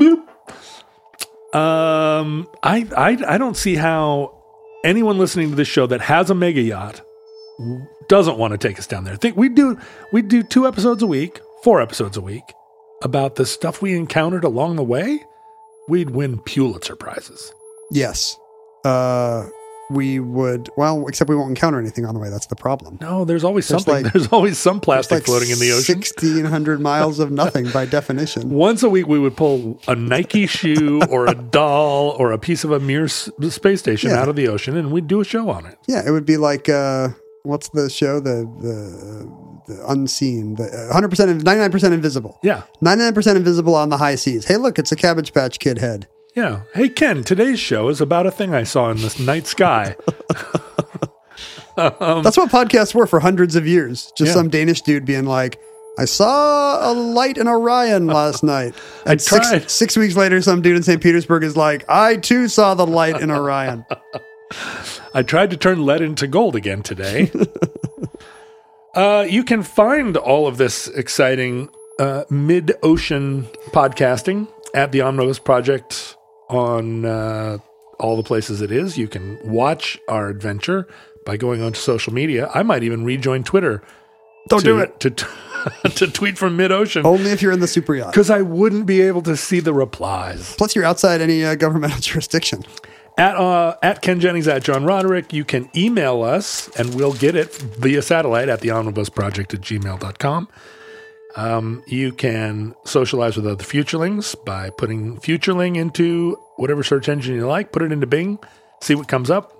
Um, I, I, I don't see how anyone listening to this show that has a mega yacht doesn't want to take us down there. think we do we do two episodes a week, four episodes a week about the stuff we encountered along the way. We'd win Pulitzer prizes. Yes. Uh, we would, well, except we won't encounter anything on the way. That's the problem. No, there's always There's something. like- there's always some plastic Like floating in the ocean. 1,600 miles of nothing by definition. Once a week, we would pull a Nike shoe or a doll or a piece of a Mir space station Yeah. out of the ocean, and we'd do a show on it. Yeah, it would be like, uh, what's the show? The, the, the unseen, the uh, 100%, 99% invisible. Yeah, 99% invisible on the high seas. Hey, look, it's a Cabbage Patch Kid head. Yeah. Hey Ken, today's show is about a thing I saw in the night sky. That's what podcasts were for hundreds of years. Just Um, Yeah. some Danish dude being like, I saw a light in Orion last night. And tried. six, six weeks later, some dude in St. Petersburg is like, I too saw the light in Orion. I tried to turn lead into gold again today. uh, you can find all of this exciting uh, mid ocean podcasting at the Omnibus Project on uh, all the places it is. You can watch our adventure by going onto social media. I might even rejoin Twitter. Don't to, do it. To, to tweet from mid ocean Only if you're in the super yacht. because I wouldn't be able to see the replies. Plus, you're outside any uh, governmental jurisdiction. At uh, at Ken Jennings at John Roderick, you can email us and we'll get it via satellite at the omnibusproject at gmail.com. Um, you can socialize with other futurelings by putting futureling into whatever search engine you like, put it into Bing, see what comes up.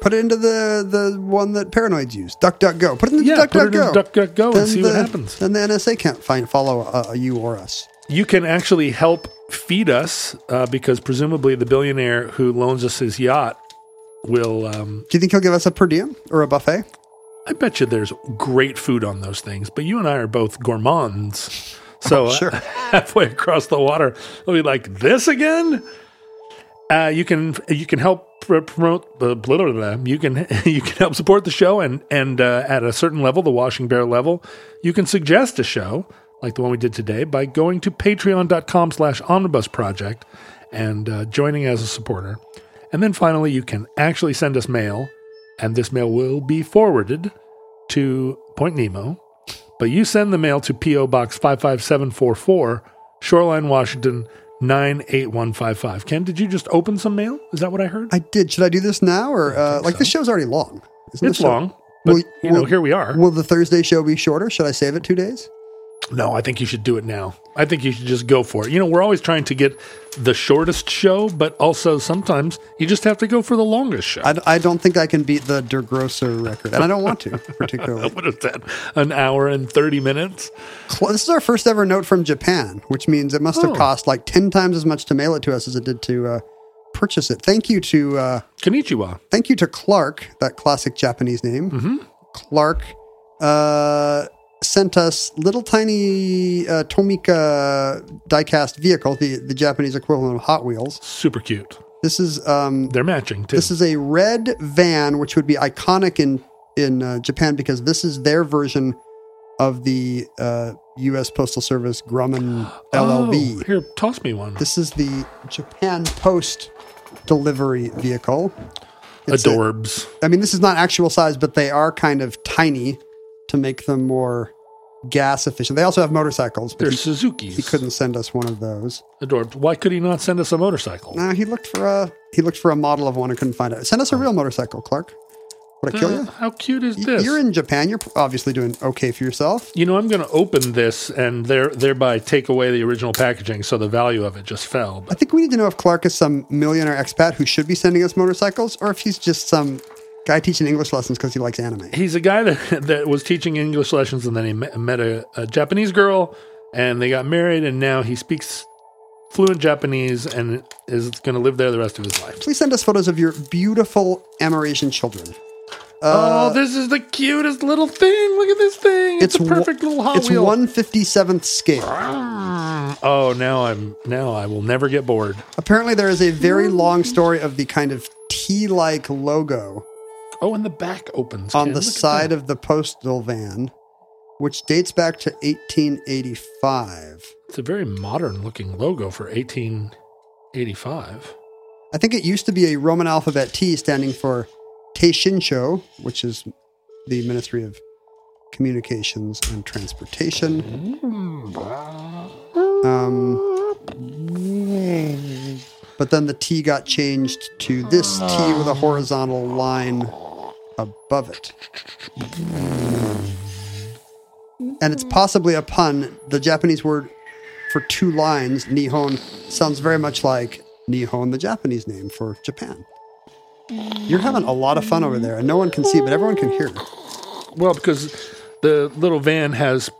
Put it into the, the one that paranoids use, DuckDuckGo. Put it into Yeah, put it DuckDuckGo. into DuckDuckGo and see the, what happens. Then the NSA can't find follow uh, you or us. You can actually help feed us uh, because presumably the billionaire who loans us his yacht will um, Do you think he'll give us a per diem or a buffet? I bet you there's great food on those things, but you and I are both gourmands. So Oh, sure. halfway across the water, we'll be like, "This again?" Uh, you can you can help pr- promote uh, blah, blah, blah. you can you can help support the show and and uh, at a certain level, the Washing Bear level, you can suggest a show like the one we did today by going to Patreon.com/slash Omnibus Project and uh, joining as a supporter. And then finally, you can actually send us mail, and this mail will be forwarded to Point Nemo. But you send the mail to P.O. Box 55744, Shoreline, Washington 98155. Ken, did you just open some mail? Is that what I heard? I did. Should I do this now or uh, like this show's already long? Isn't it's show- long, but Will- you know, will- here we are. Will the Thursday show be shorter? Should I save it two days? No, I think you should do it now. I think you should just go for it. You know, we're always trying to get the shortest show, but also sometimes you just have to go for the longest show. I, I don't think I can beat the Der Grosser record, and I don't want to particularly. what is that? An hour and 30 minutes? Well, this is our first ever note from Japan, which means it must have Oh. cost like 10 times as much to mail it to us as it did to uh, purchase it. Thank you to uh, Konnichiwa. thank you to Clark, that classic Japanese name. Mm-hmm. Clark uh, sent us little tiny uh, Tomica diecast vehicle, the, the Japanese equivalent of Hot Wheels. Super cute. This is um, They're matching too. This is a red van, which would be iconic in in uh, Japan because this is their version of the uh, U.S. Postal Service Grumman LLV. Oh, here, toss me one. This is the Japan Post delivery vehicle. It's Adorbs. I mean, this is not actual size, but they are kind of tiny to make them more gas efficient. They also have motorcycles, They're he, Suzuki's. he couldn't send us one of those. Adorbs. Why could he not send us a motorcycle? No, he looked for a he looked for a model of one and couldn't find it. Send us a real motorcycle, Clark. Would it kill Uh, you? how cute is this? You're in Japan. You're obviously doing okay for yourself. you know, I'm going to open this and there, thereby take away the original packaging, so the value of it just fell. I think we need to know if Clark is some millionaire expat who should be sending us motorcycles, or if he's just some guy teaching English lessons because he likes anime. he's a guy that that was teaching English lessons, and then he met, met a, a Japanese girl, and they got married, and now he speaks fluent Japanese and is going to live there the rest of his life. Please send us photos of your beautiful Amerasian children. Uh, oh, this is the cutest little thing! Look at this thing. It's, a one- perfect little Hot It's Wheel. one fifty seventh scale. Oh, now I'm now I will never get bored. Apparently, there is a very long story of the kind of T-like logo Oh, and the back opens on Ken. the Look side of the postal van, which dates back to 1885. It's a very modern looking logo for 1885. I think it used to be a Roman alphabet T standing for Teishinsho, which is the Ministry of Communications and Transportation. Um, but then the T got changed to this T with a horizontal line above it. And it's possibly a pun. The Japanese word for two lines, Nihon, sounds very much like Nihon, the Japanese name for Japan. You're having a lot of fun over there, and no one can see, but everyone can hear. Well, because the little van has,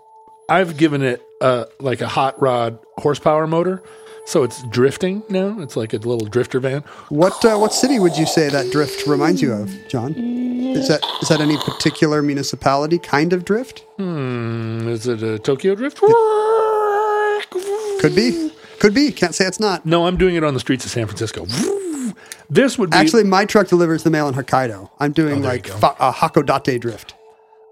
I've given it uh, like a hot rod horsepower motor, so it's drifting now. It's like a little drifter van. What uh, what city would you say that drift reminds you of, John? Is that is that any particular municipality kind of drift? Hmm, is it a Tokyo drift? Could be, could be. Can't say it's not. No, I'm doing it on the streets of San Francisco. This would be Actually, my truck delivers the mail in Hokkaido. I'm doing Oh, like fa- a Hakodate drift.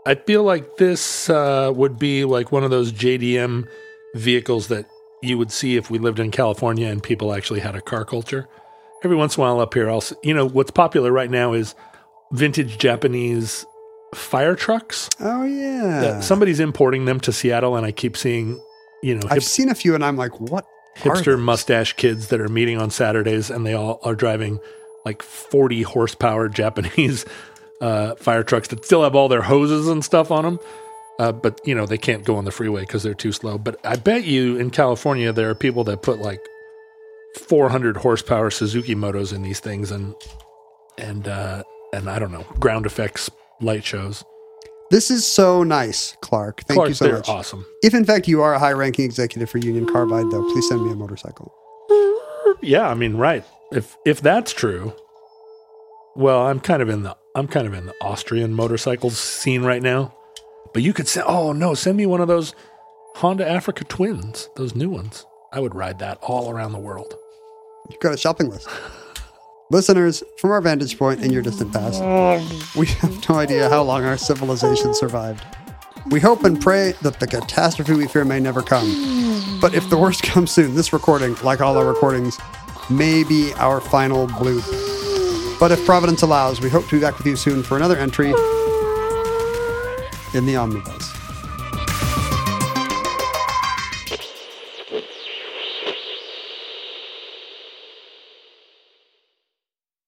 I feel like this uh, would be like one of those JDM vehicles that you would see if we lived in California and people actually had a car culture. Every once in a while up here, I'll you know what's popular right now is vintage Japanese fire trucks. Oh yeah, that somebody's importing them to Seattle, and I keep seeing you know I've seen a few, and I'm like, what? hipster mustache kids that are meeting on Saturdays, and they all are driving like 40 horsepower Japanese uh, fire trucks that still have all their hoses and stuff on them. Uh, but you know they can't go on the freeway because they're too slow. But I bet you in California there are people that put like 400 horsepower Suzuki motos in these things, and and uh, and I don't know ground effects light shows. This is so nice, Clark. Thank you so they're much. awesome. If in fact you are a high-ranking executive for Union Carbide, though, please send me a motorcycle. Yeah, I mean, right. If if that's true, well, I'm kind of in the I'm kind of in the Austrian motorcycles scene right now. But you could say, oh no, send me one of those Honda Africa Twins, those new ones. I would ride that all around the world. You've got a shopping list. Listeners, from our vantage point in your distant past, we have no idea how long our civilization survived. We hope and pray that the catastrophe we fear may never come. But if the worst comes soon, this recording, like all our recordings, may be our final bloop. But if Providence allows, we hope to be back with you soon for another entry in the omnibus.